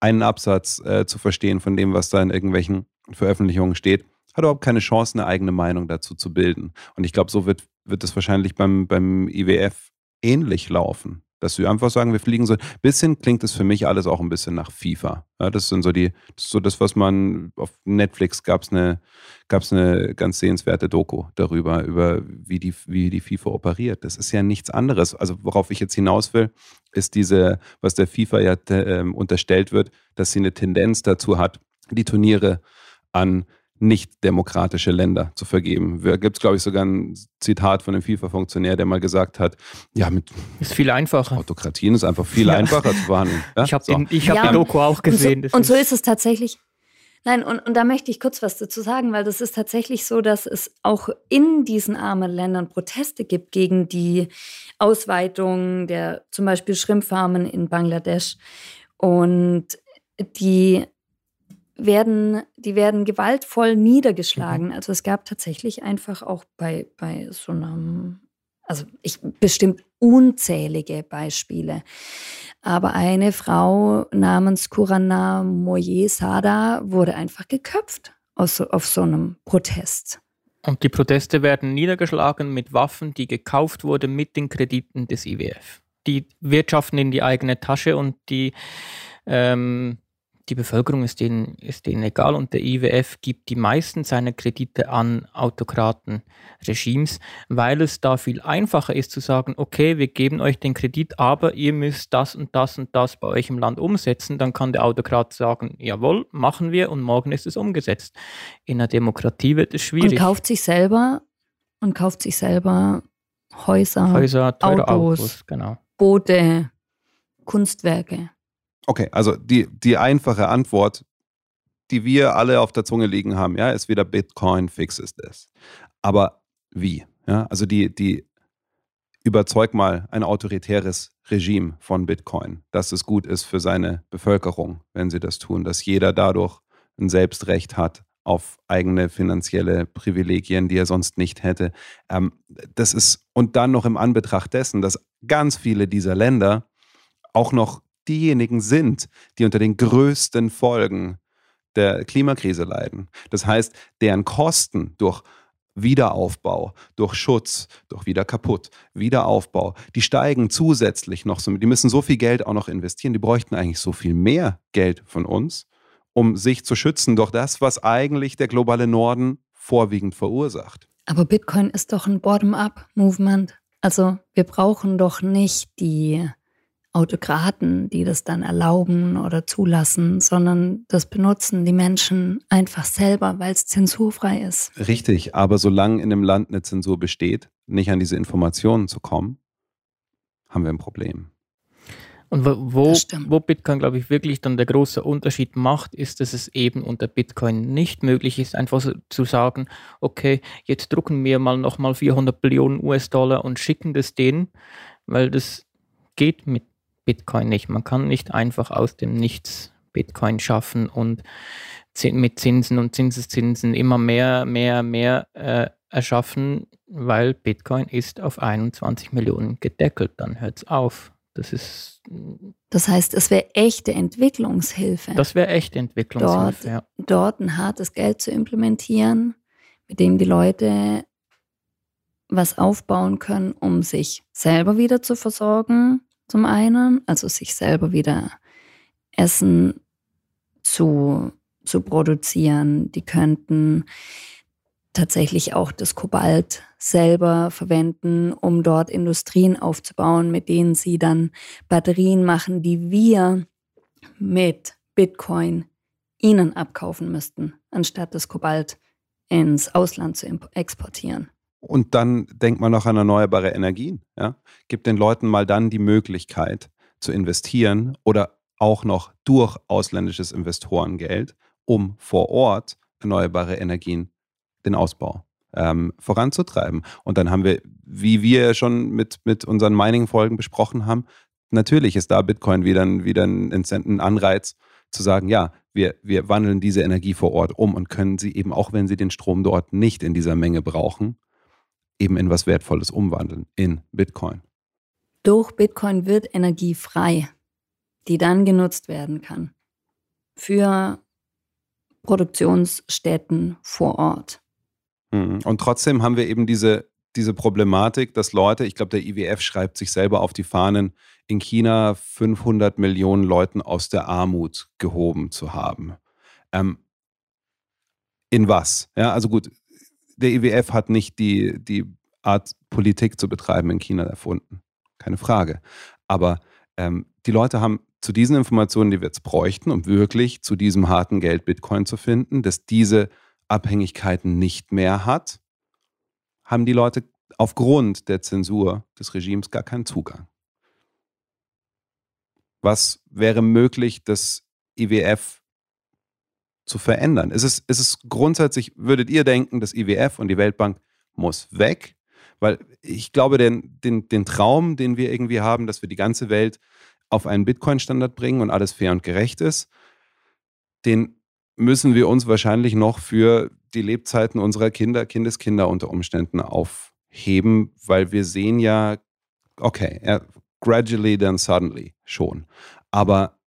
einen Absatz äh, zu verstehen von dem, was da in irgendwelchen Veröffentlichungen steht, hat überhaupt keine Chance, eine eigene Meinung dazu zu bilden. Und ich glaube, so wird, wird es wahrscheinlich beim, beim IWF ähnlich laufen. Dass wir einfach sagen, wir fliegen so. Bisschen klingt es für mich alles auch ein bisschen nach FIFA. Ja, das sind so die, das so das, was man auf Netflix gab es eine, gab's eine ganz sehenswerte Doku darüber, über wie die, wie die FIFA operiert. Das ist ja nichts anderes. Also worauf ich jetzt hinaus will, ist diese, was der FIFA ja äh, unterstellt wird, dass sie eine Tendenz dazu hat, die Turniere an nicht-demokratische Länder zu vergeben. Da gibt es, glaube ich, sogar ein Zitat von einem FIFA-Funktionär, der mal gesagt hat, ja, mit ist viel einfacher. Autokratien ist einfach viel ja. einfacher zu verhandeln. *laughs* Ja? Ich habe so. hab ja, die Doku auch gesehen. Und so, und so ist es tatsächlich. Nein, und, und da möchte ich kurz was dazu sagen, weil das ist tatsächlich so, dass es auch in diesen armen Ländern Proteste gibt gegen die Ausweitung der zum Beispiel Schrimpfarmen in Bangladesch. Und die werden, die werden gewaltvoll niedergeschlagen. Mhm. Also es gab tatsächlich einfach auch bei, bei so einem, also ich bestimmt unzählige Beispiele. Aber eine Frau namens Kurana Moye Sada wurde einfach geköpft aus, auf so einem Protest. Und die Proteste werden niedergeschlagen mit Waffen, die gekauft wurden mit den Krediten des IWF. Die wirtschaften in die eigene Tasche und die ähm, die Bevölkerung ist denen, ist denen egal und der IWF gibt die meisten seiner Kredite an Autokratenregimes, weil es da viel einfacher ist zu sagen, okay, wir geben euch den Kredit, aber ihr müsst das und das und das bei euch im Land umsetzen. Dann kann der Autokrat sagen, jawohl, machen wir und morgen ist es umgesetzt. In einer Demokratie wird es schwierig. Und kauft sich selber und kauft sich selber Häuser, Häuser, Autos, Autos, genau. Boote, Kunstwerke. Okay, also die, die einfache Antwort, die wir alle auf der Zunge liegen haben, ja, ist wieder Bitcoin fixes this. Aber wie? Ja, also die, die überzeug mal ein autoritäres Regime von Bitcoin, dass es gut ist für seine Bevölkerung, wenn sie das tun, dass jeder dadurch ein Selbstrecht hat auf eigene finanzielle Privilegien, die er sonst nicht hätte. Ähm, das ist, und dann noch im Anbetracht dessen, dass ganz viele dieser Länder auch noch diejenigen sind, die unter den größten Folgen der Klimakrise leiden. Das heißt, deren Kosten durch Wiederaufbau, durch Schutz, durch wieder kaputt, Wiederaufbau, die steigen zusätzlich noch. Die müssen so viel Geld auch noch investieren. Die bräuchten eigentlich so viel mehr Geld von uns, um sich zu schützen durch das, was eigentlich der globale Norden vorwiegend verursacht. Aber Bitcoin ist doch ein Bottom-up-Movement. Also wir brauchen doch nicht die Autokraten, die das dann erlauben oder zulassen, sondern das benutzen die Menschen einfach selber, weil es zensurfrei ist. Richtig, aber solange in einem Land eine Zensur besteht, nicht an diese Informationen zu kommen, haben wir ein Problem. Und wo, wo, Bitcoin, glaube ich, wirklich dann der große Unterschied macht, ist, dass es eben unter Bitcoin nicht möglich ist, einfach so zu sagen, okay, jetzt drucken wir mal nochmal 400 Billionen US-Dollar und schicken das denen, weil das geht mit Bitcoin nicht. Man kann nicht einfach aus dem Nichts Bitcoin schaffen und mit Zinsen und Zinseszinsen immer mehr, mehr, mehr äh, erschaffen, weil Bitcoin ist auf 21 Millionen gedeckelt. Dann hört es auf. Das ist, Das heißt, es wäre echte Entwicklungshilfe, das wäre echt Entwicklungshilfe. Ja. dort ein hartes Geld zu implementieren, mit dem die Leute was aufbauen können, um sich selber wieder zu versorgen, zum einen, also sich selber wieder Essen zu, zu produzieren. Die könnten tatsächlich auch das Kobalt selber verwenden, um dort Industrien aufzubauen, mit denen sie dann Batterien machen, die wir mit Bitcoin ihnen abkaufen müssten, anstatt das Kobalt ins Ausland zu exportieren. Und dann denkt man noch an erneuerbare Energien. Ja? Gibt den Leuten mal dann die Möglichkeit zu investieren oder auch noch durch ausländisches Investorengeld, um vor Ort erneuerbare Energien, den Ausbau ähm, voranzutreiben. Und dann haben wir, wie wir schon mit, mit unseren Mining-Folgen besprochen haben, natürlich ist da Bitcoin wieder ein, wieder ein, ein Anreiz zu sagen, ja, wir, wir wandeln diese Energie vor Ort um und können sie eben, auch wenn sie den Strom dort nicht in dieser Menge brauchen, eben in was Wertvolles umwandeln, in Bitcoin. Durch Bitcoin wird Energie frei, die dann genutzt werden kann für Produktionsstätten vor Ort. Mhm. Und trotzdem haben wir eben diese, diese Problematik, dass Leute, ich glaube, der IWF schreibt sich selber auf die Fahnen, in China 500 Millionen Leuten aus der Armut gehoben zu haben. Ähm, in was? Ja, also gut, der IWF hat nicht die, die Art, Politik zu betreiben in China erfunden. Keine Frage. Aber ähm, die Leute haben zu diesen Informationen, die wir jetzt bräuchten, um wirklich zu diesem harten Geld Bitcoin zu finden, dass diese Abhängigkeiten nicht mehr hat, haben die Leute aufgrund der Zensur des Regimes gar keinen Zugang. Was wäre möglich, das IWF zu verändern? Ist es, ist es grundsätzlich, würdet ihr denken, das IWF und die Weltbank muss weg? Weil ich glaube, den, den, den Traum, den wir irgendwie haben, dass wir die ganze Welt auf einen Bitcoin-Standard bringen und alles fair und gerecht ist, den müssen wir uns wahrscheinlich noch für die Lebzeiten unserer Kinder, Kindeskinder unter Umständen aufheben, weil wir sehen ja, okay, ja, gradually then suddenly schon. Aber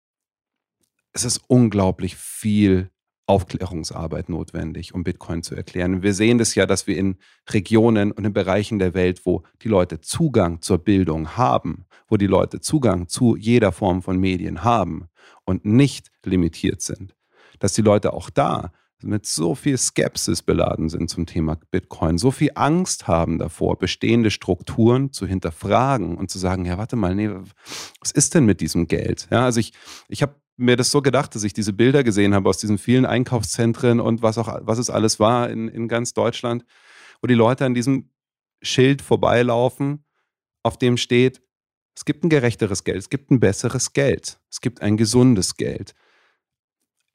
es ist unglaublich viel Aufklärungsarbeit notwendig, um Bitcoin zu erklären. Wir sehen das ja, dass wir in Regionen und in Bereichen der Welt, wo die Leute Zugang zur Bildung haben, wo die Leute Zugang zu jeder Form von Medien haben und nicht limitiert sind, dass die Leute auch da mit so viel Skepsis beladen sind zum Thema Bitcoin, so viel Angst haben davor, bestehende Strukturen zu hinterfragen und zu sagen, ja, warte mal, nee, was ist denn mit diesem Geld? Ja, also ich, ich habe mir das so gedacht, dass ich diese Bilder gesehen habe aus diesen vielen Einkaufszentren und was auch, was es alles war in, in ganz Deutschland, wo die Leute an diesem Schild vorbeilaufen, auf dem steht, es gibt ein gerechteres Geld, es gibt ein besseres Geld, es gibt ein gesundes Geld.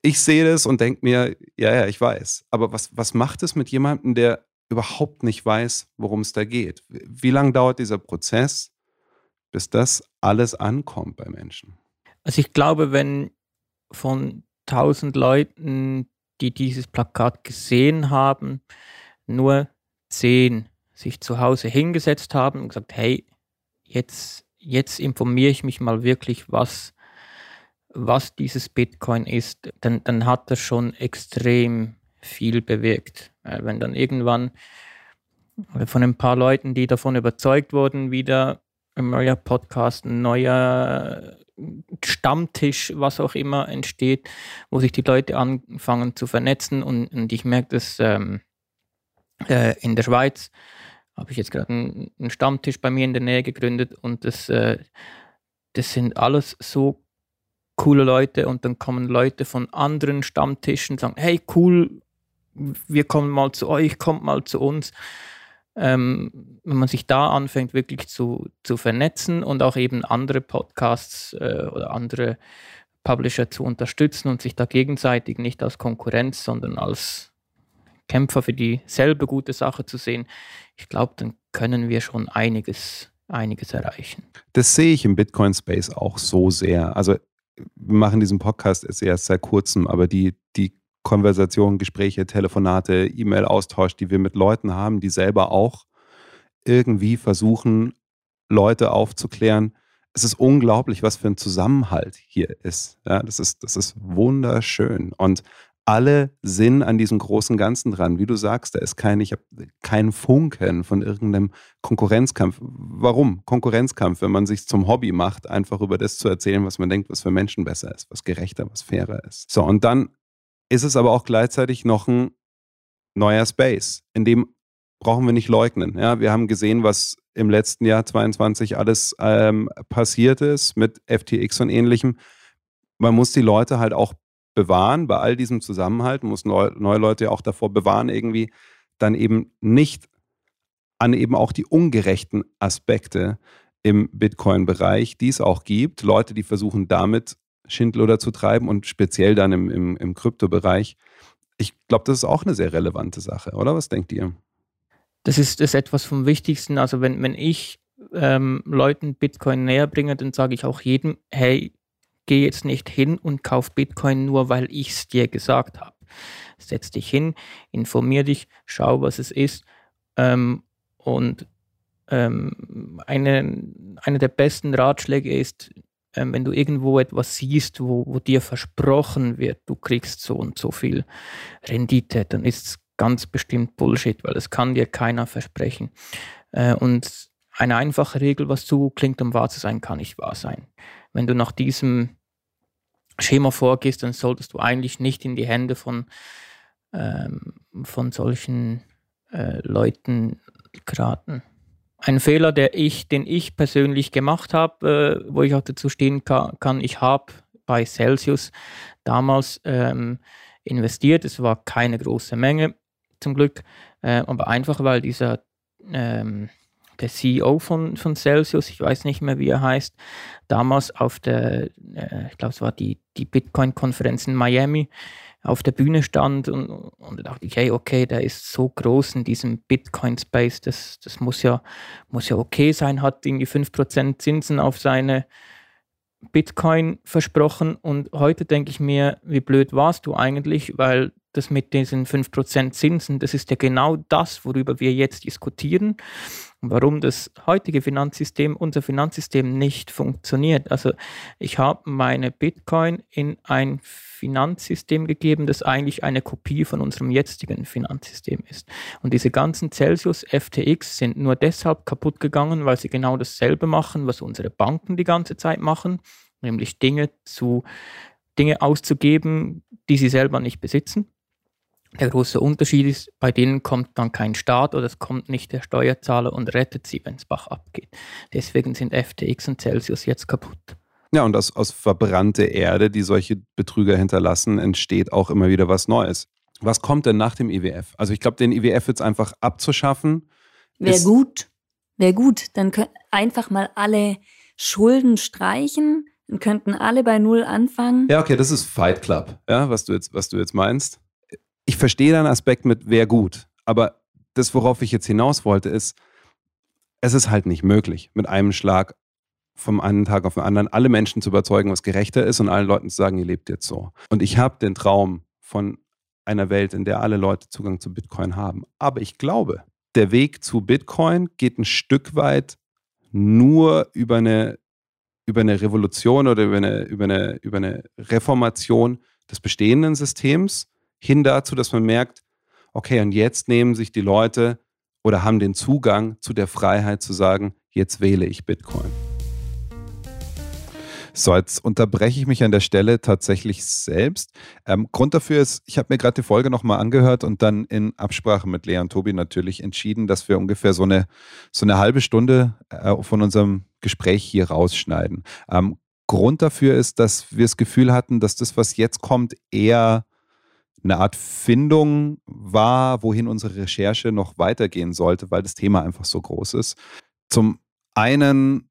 Ich sehe das und denke mir, ja, ja, ich weiß. Aber was, was macht es mit jemandem, der überhaupt nicht weiß, worum es da geht? Wie lange dauert dieser Prozess, bis das alles ankommt bei Menschen? Also ich glaube, wenn von tausend Leuten, die dieses Plakat gesehen haben, nur zehn sich zu Hause hingesetzt haben und gesagt, hey, jetzt, jetzt informiere ich mich mal wirklich, was, was dieses Bitcoin ist, dann, dann hat das schon extrem viel bewirkt. Wenn dann irgendwann von ein paar Leuten, die davon überzeugt wurden, wieder ein neuer Podcast, ein neuer Stammtisch, was auch immer entsteht, wo sich die Leute anfangen zu vernetzen. Und, und ich merke das ähm, äh, in der Schweiz, habe ich jetzt gerade einen, einen, Stammtisch bei mir in der Nähe gegründet und das, äh, das sind alles so coole Leute und dann kommen Leute von anderen Stammtischen und sagen, hey cool, wir kommen mal zu euch, kommt mal zu uns ähm, wenn man sich da anfängt, wirklich zu, zu vernetzen und auch eben andere Podcasts äh, oder andere Publisher zu unterstützen und sich da gegenseitig nicht als Konkurrenz, sondern als Kämpfer für dieselbe gute Sache zu sehen, ich glaube, dann können wir schon einiges, einiges erreichen. Das sehe ich im Bitcoin-Space auch so sehr. Also wir machen diesen Podcast erst seit kurzem, aber die, die Konversationen, Gespräche, Telefonate, E-Mail-Austausch, die wir mit Leuten haben, die selber auch irgendwie versuchen, Leute aufzuklären. Es ist unglaublich, was für ein Zusammenhalt hier ist. Ja, das ist. Das ist wunderschön. Und alle sind an diesem großen Ganzen dran. Wie du sagst, da ist kein, ich habe keinen Funken von irgendeinem Konkurrenzkampf. Warum? Konkurrenzkampf, wenn man sich zum Hobby macht, einfach über das zu erzählen, was man denkt, was für Menschen besser ist, was gerechter, was fairer ist. So, und dann ist es aber auch gleichzeitig noch ein neuer Space, in dem brauchen wir nicht leugnen. Ja, wir haben gesehen, was im letzten Jahr 22 alles ähm, passiert ist mit FTX und ähnlichem. Man muss die Leute halt auch bewahren bei all diesem Zusammenhalt, muss neu, neue Leute auch davor bewahren, irgendwie dann eben nicht an eben auch die ungerechten Aspekte im Bitcoin-Bereich, die es auch gibt. Leute, die versuchen damit Schindluder zu treiben und speziell dann im, im, im Kryptobereich. Ich glaube, das ist auch eine sehr relevante Sache, oder? Was denkt ihr? Das ist, das ist etwas vom Wichtigsten. Also wenn, wenn ich ähm, Leuten Bitcoin näher bringe, dann sage ich auch jedem, hey, geh jetzt nicht hin und kauf Bitcoin nur, weil ich es dir gesagt habe. Setz dich hin, informier dich, schau, was es ist. Ähm, und ähm, eine, eine der besten Ratschläge ist, ähm, wenn du irgendwo etwas siehst, wo, wo dir versprochen wird, du kriegst so und so viel Rendite, dann ist es ganz bestimmt Bullshit, weil es kann dir keiner versprechen. Äh, und eine einfache Regel, was zu klingt, um wahr zu sein, kann nicht wahr sein. Wenn du nach diesem Schema vorgehst, dann solltest du eigentlich nicht in die Hände von, ähm, von solchen äh, Leuten geraten ein Fehler, der ich, den ich persönlich gemacht habe, äh, wo ich auch dazu stehen kann, ich habe bei Celsius damals ähm, investiert. Es war keine große Menge zum Glück, äh, aber einfach weil dieser ähm, der CEO von, von Celsius, ich weiß nicht mehr, wie er heißt, damals auf der, äh, ich glaube, es war die, die Bitcoin-Konferenz in Miami, auf der Bühne stand und, und da dachte ich, hey, okay, der ist so groß in diesem Bitcoin-Space, das, das muss, ja, muss ja okay sein, hat irgendwie 5% Zinsen auf seine Bitcoin versprochen und heute denke ich mir, wie blöd warst du eigentlich, weil das mit diesen 5% Zinsen, das ist ja genau das, worüber wir jetzt diskutieren warum das heutige Finanzsystem, unser Finanzsystem nicht funktioniert. Also ich habe meine Bitcoin in ein Finanzsystem gegeben, das eigentlich eine Kopie von unserem jetzigen Finanzsystem ist. Und diese ganzen Celsius FTX sind nur deshalb kaputt gegangen, weil sie genau dasselbe machen, was unsere Banken die ganze Zeit machen, nämlich Dinge zu Dinge auszugeben, die sie selber nicht besitzen. Der große Unterschied ist, bei denen kommt dann kein Staat oder es kommt nicht der Steuerzahler und rettet sie, wenn es Bach abgeht. Deswegen sind FTX und Celsius jetzt kaputt. Ja, und aus, aus verbrannte Erde, die solche Betrüger hinterlassen, entsteht auch immer wieder was Neues. Was kommt denn nach dem IWF? Also ich glaube, den IWF jetzt einfach abzuschaffen. Wäre gut. Wäre gut. Dann können einfach mal alle Schulden streichen. Dann könnten alle bei Null anfangen. Ja, okay, das ist Fight Club, ja, was du jetzt, was du jetzt meinst. Ich verstehe deinen Aspekt mit wäre gut, aber das, worauf ich jetzt hinaus wollte, ist, es ist halt nicht möglich, mit einem Schlag vom einen Tag auf den anderen alle Menschen zu überzeugen, was gerechter ist und allen Leuten zu sagen, ihr lebt jetzt so. Und ich habe den Traum von einer Welt, in der alle Leute Zugang zu Bitcoin haben. Aber ich glaube, der Weg zu Bitcoin geht ein Stück weit nur über eine, über eine Revolution oder über eine, über, eine, über eine Reformation des bestehenden Systems hin dazu, dass man merkt, okay, und jetzt nehmen sich die Leute oder haben den Zugang zu der Freiheit zu sagen, jetzt wähle ich Bitcoin. So, jetzt unterbreche ich mich an der Stelle tatsächlich selbst. Ähm, Grund dafür ist, ich habe mir gerade die Folge nochmal angehört und dann in Absprache mit Lea und Tobi natürlich entschieden, dass wir ungefähr so eine, so eine halbe Stunde äh, von unserem Gespräch hier rausschneiden. Ähm, Grund dafür ist, dass wir das Gefühl hatten, dass das, was jetzt kommt, eher eine Art Findung war, wohin unsere Recherche noch weitergehen sollte, weil das Thema einfach so groß ist. Zum einen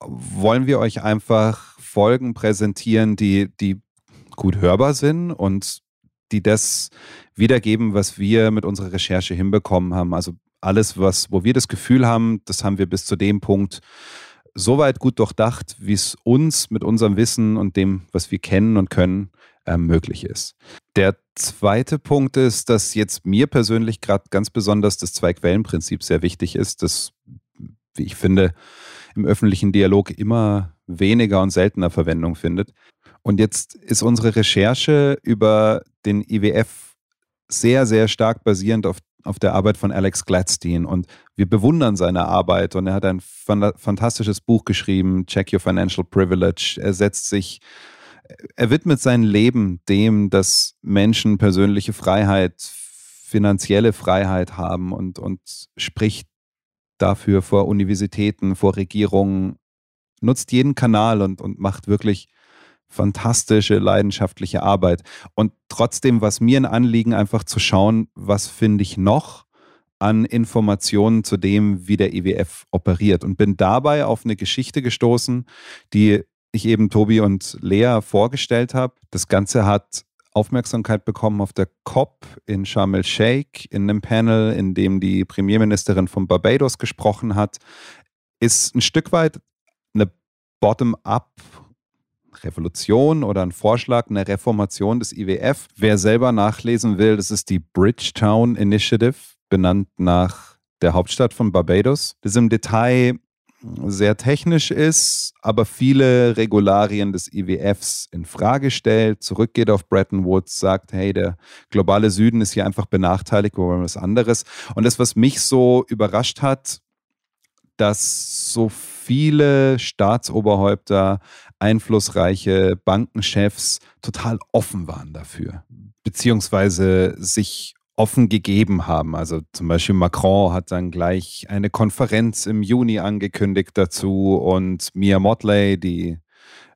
wollen wir euch einfach Folgen präsentieren, die, die gut hörbar sind und die das wiedergeben, was wir mit unserer Recherche hinbekommen haben. Also alles, was, wo wir das Gefühl haben, das haben wir bis zu dem Punkt soweit gut durchdacht, wie es uns mit unserem Wissen und dem, was wir kennen und können, möglich ist. Der zweite Punkt ist, dass jetzt mir persönlich gerade ganz besonders das Zwei-Quellen-Prinzip sehr wichtig ist, das, wie ich finde, im öffentlichen Dialog immer weniger und seltener Verwendung findet. Und jetzt ist unsere Recherche über den IWF sehr, sehr stark basierend auf, auf der Arbeit von Alex Gladstein. Und wir bewundern seine Arbeit. Und er hat ein fantastisches Buch geschrieben, Check Your Financial Privilege. Er setzt sich, er widmet sein Leben dem, dass Menschen persönliche Freiheit, finanzielle Freiheit haben und, und spricht dafür vor Universitäten, vor Regierungen, nutzt jeden Kanal und, und macht wirklich fantastische, leidenschaftliche Arbeit. Und trotzdem war es mir ein Anliegen, einfach zu schauen, was finde ich noch an Informationen zu dem, wie der IWF operiert. Und bin dabei auf eine Geschichte gestoßen, die ich eben Tobi und Lea vorgestellt habe. Das Ganze hat Aufmerksamkeit bekommen auf der COP in Sharm el-Sheikh, in einem Panel, in dem die Premierministerin von Barbados gesprochen hat, ist ein Stück weit eine Bottom-up Revolution oder ein Vorschlag, eine Reformation des IWF. Wer selber nachlesen will, das ist die Bridgetown Initiative, benannt nach der Hauptstadt von Barbados. Das ist im Detail sehr technisch ist, aber viele Regularien des IWFs in Frage stellt, zurückgeht auf Bretton Woods, sagt, hey, der globale Süden ist hier einfach benachteiligt, wir wollen was anderes. Und das, was mich so überrascht hat, dass so viele Staatsoberhäupter, einflussreiche Bankenchefs total offen waren dafür, beziehungsweise sich offen gegeben haben. Also zum Beispiel Macron hat dann gleich eine Konferenz im Juni angekündigt dazu und Mia Motley, die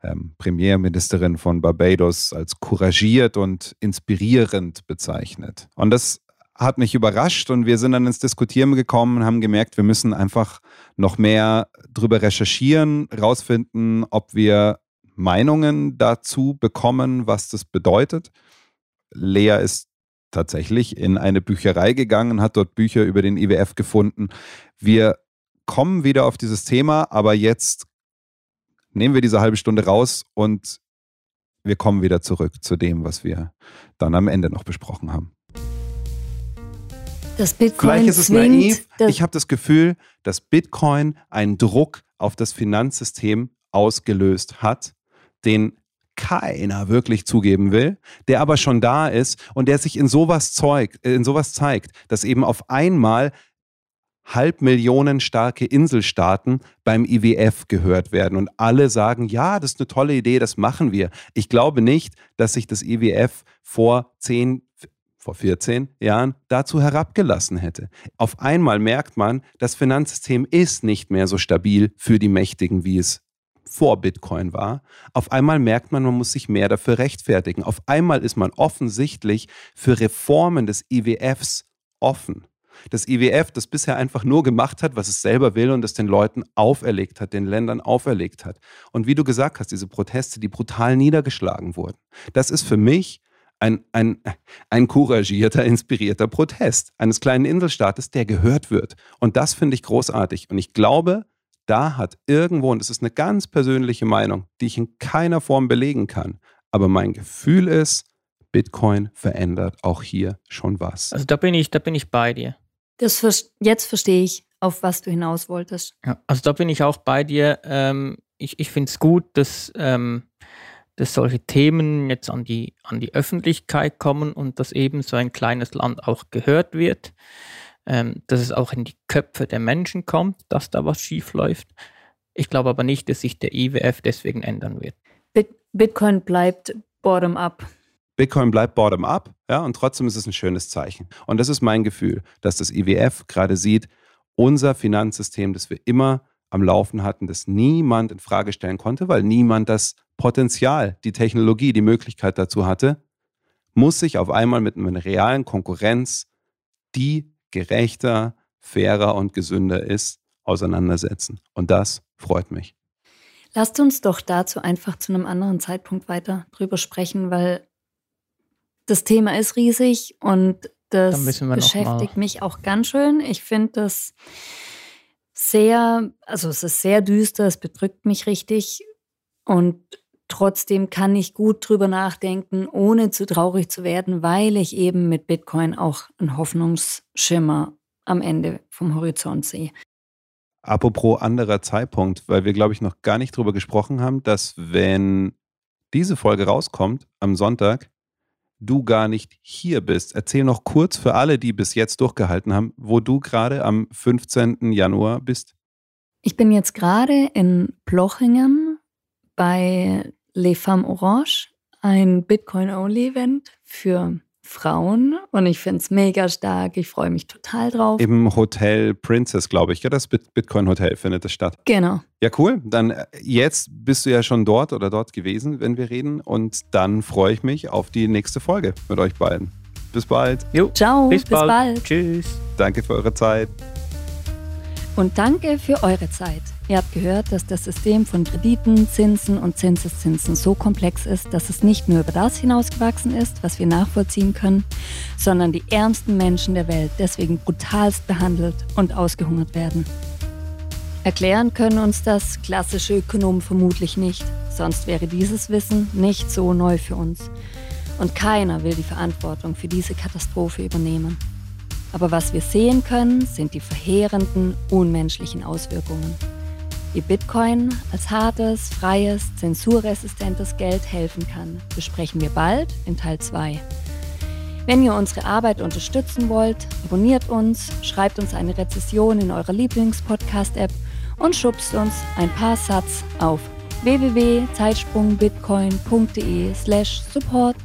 ähm, Premierministerin von Barbados, als couragiert und inspirierend bezeichnet. Und das hat mich überrascht und wir sind dann ins Diskutieren gekommen und haben gemerkt, wir müssen einfach noch mehr drüber recherchieren, rausfinden, ob wir Meinungen dazu bekommen, was das bedeutet. Lea ist tatsächlich in eine Bücherei gegangen, hat dort Bücher über den IWF gefunden. Wir kommen wieder auf dieses Thema, aber jetzt nehmen wir diese halbe Stunde raus und wir kommen wieder zurück zu dem, was wir dann am Ende noch besprochen haben. Das Bitcoin Vielleicht ist es naiv. Ich habe das Gefühl, dass Bitcoin einen Druck auf das Finanzsystem ausgelöst hat, den keiner wirklich zugeben will, der aber schon da ist und der sich in sowas, zeigt, in sowas zeigt, dass eben auf einmal Halbmillionen starke Inselstaaten beim IWF gehört werden und alle sagen, ja, das ist eine tolle Idee, das machen wir. Ich glaube nicht, dass sich das IWF vor 10, vor 14 Jahren dazu herabgelassen hätte. Auf einmal merkt man, das Finanzsystem ist nicht mehr so stabil für die Mächtigen, wie es vor Bitcoin war. Auf einmal merkt man, man muss sich mehr dafür rechtfertigen. Auf einmal ist man offensichtlich für Reformen des IWFs offen. Das IWF, das bisher einfach nur gemacht hat, was es selber will und das den Leuten auferlegt hat, den Ländern auferlegt hat. Und wie du gesagt hast, diese Proteste, die brutal niedergeschlagen wurden. Das ist für mich ein, ein, ein couragierter, inspirierter Protest eines kleinen Inselstaates, der gehört wird. Und das finde ich großartig. Und ich glaube, da hat irgendwo, und das ist eine ganz persönliche Meinung, die ich in keiner Form belegen kann, aber mein Gefühl ist, Bitcoin verändert auch hier schon was. Also da bin ich, da bin ich bei dir. Das vers- jetzt verstehe ich, auf was du hinaus wolltest. Ja, also da bin ich auch bei dir. Ähm, ich ich finde es gut, dass, ähm, dass solche Themen jetzt an die, an die Öffentlichkeit kommen und dass eben so ein kleines Land auch gehört wird, ähm, dass es auch in die Köpfe der Menschen kommt, dass da was schief läuft. Ich glaube aber nicht, dass sich der IWF deswegen ändern wird. Bit Bitcoin bleibt bottom-up. Bitcoin bleibt bottom-up, ja, und trotzdem ist es ein schönes Zeichen. Und das ist mein Gefühl, dass das IWF gerade sieht, unser Finanzsystem, das wir immer am Laufen hatten, das niemand in Frage stellen konnte, weil niemand das Potenzial, die Technologie, die Möglichkeit dazu hatte, muss sich auf einmal mit einer realen Konkurrenz, die gerechter, fairer und gesünder ist, auseinandersetzen. Und das freut mich. Lasst uns doch dazu einfach zu einem anderen Zeitpunkt weiter drüber sprechen, weil das Thema ist riesig und das beschäftigt mich auch ganz schön. Ich finde das sehr, also es ist sehr düster, es bedrückt mich richtig und trotzdem kann ich gut drüber nachdenken, ohne zu traurig zu werden, weil ich eben mit Bitcoin auch einen Hoffnungsschimmer am Ende vom Horizont sehe. Apropos anderer Zeitpunkt, weil wir, glaube ich, noch gar nicht drüber gesprochen haben, dass wenn diese Folge rauskommt am Sonntag, du gar nicht hier bist. Erzähl noch kurz für alle, die bis jetzt durchgehalten haben, wo du gerade am 15. Januar bist. Ich bin jetzt gerade in Plochingen bei Les Femmes Orange, ein Bitcoin-Only-Event für Frauen und ich finde es mega stark. Ich freue mich total drauf. Im Hotel Princess, glaube ich. Ja, das Bit- Bitcoin-Hotel findet das statt. Genau. Ja, cool. Dann äh, jetzt bist du ja schon dort oder dort gewesen, wenn wir reden. Und dann freue ich mich auf die nächste Folge mit euch beiden. Bis bald. Jo, Ciao, bis, bis bald. bald. Tschüss. Danke für eure Zeit. Und danke für eure Zeit. Ihr habt gehört, dass das System von Krediten, Zinsen und Zinseszinsen so komplex ist, dass es nicht nur über das hinausgewachsen ist, was wir nachvollziehen können, sondern die ärmsten Menschen der Welt deswegen brutalst behandelt und ausgehungert werden. Erklären können uns das klassische Ökonomen vermutlich nicht, sonst wäre dieses Wissen nicht so neu für uns. Und keiner will die Verantwortung für diese Katastrophe übernehmen. Aber was wir sehen können, sind die verheerenden, unmenschlichen Auswirkungen. Wie Bitcoin als hartes, freies, zensurresistentes Geld helfen kann, besprechen wir bald in Teil 2. Wenn ihr unsere Arbeit unterstützen wollt, abonniert uns, schreibt uns eine Rezession in eurer Lieblingspodcast-App und schubst uns ein paar Satz auf www.zeitsprungbitcoin.de slash support.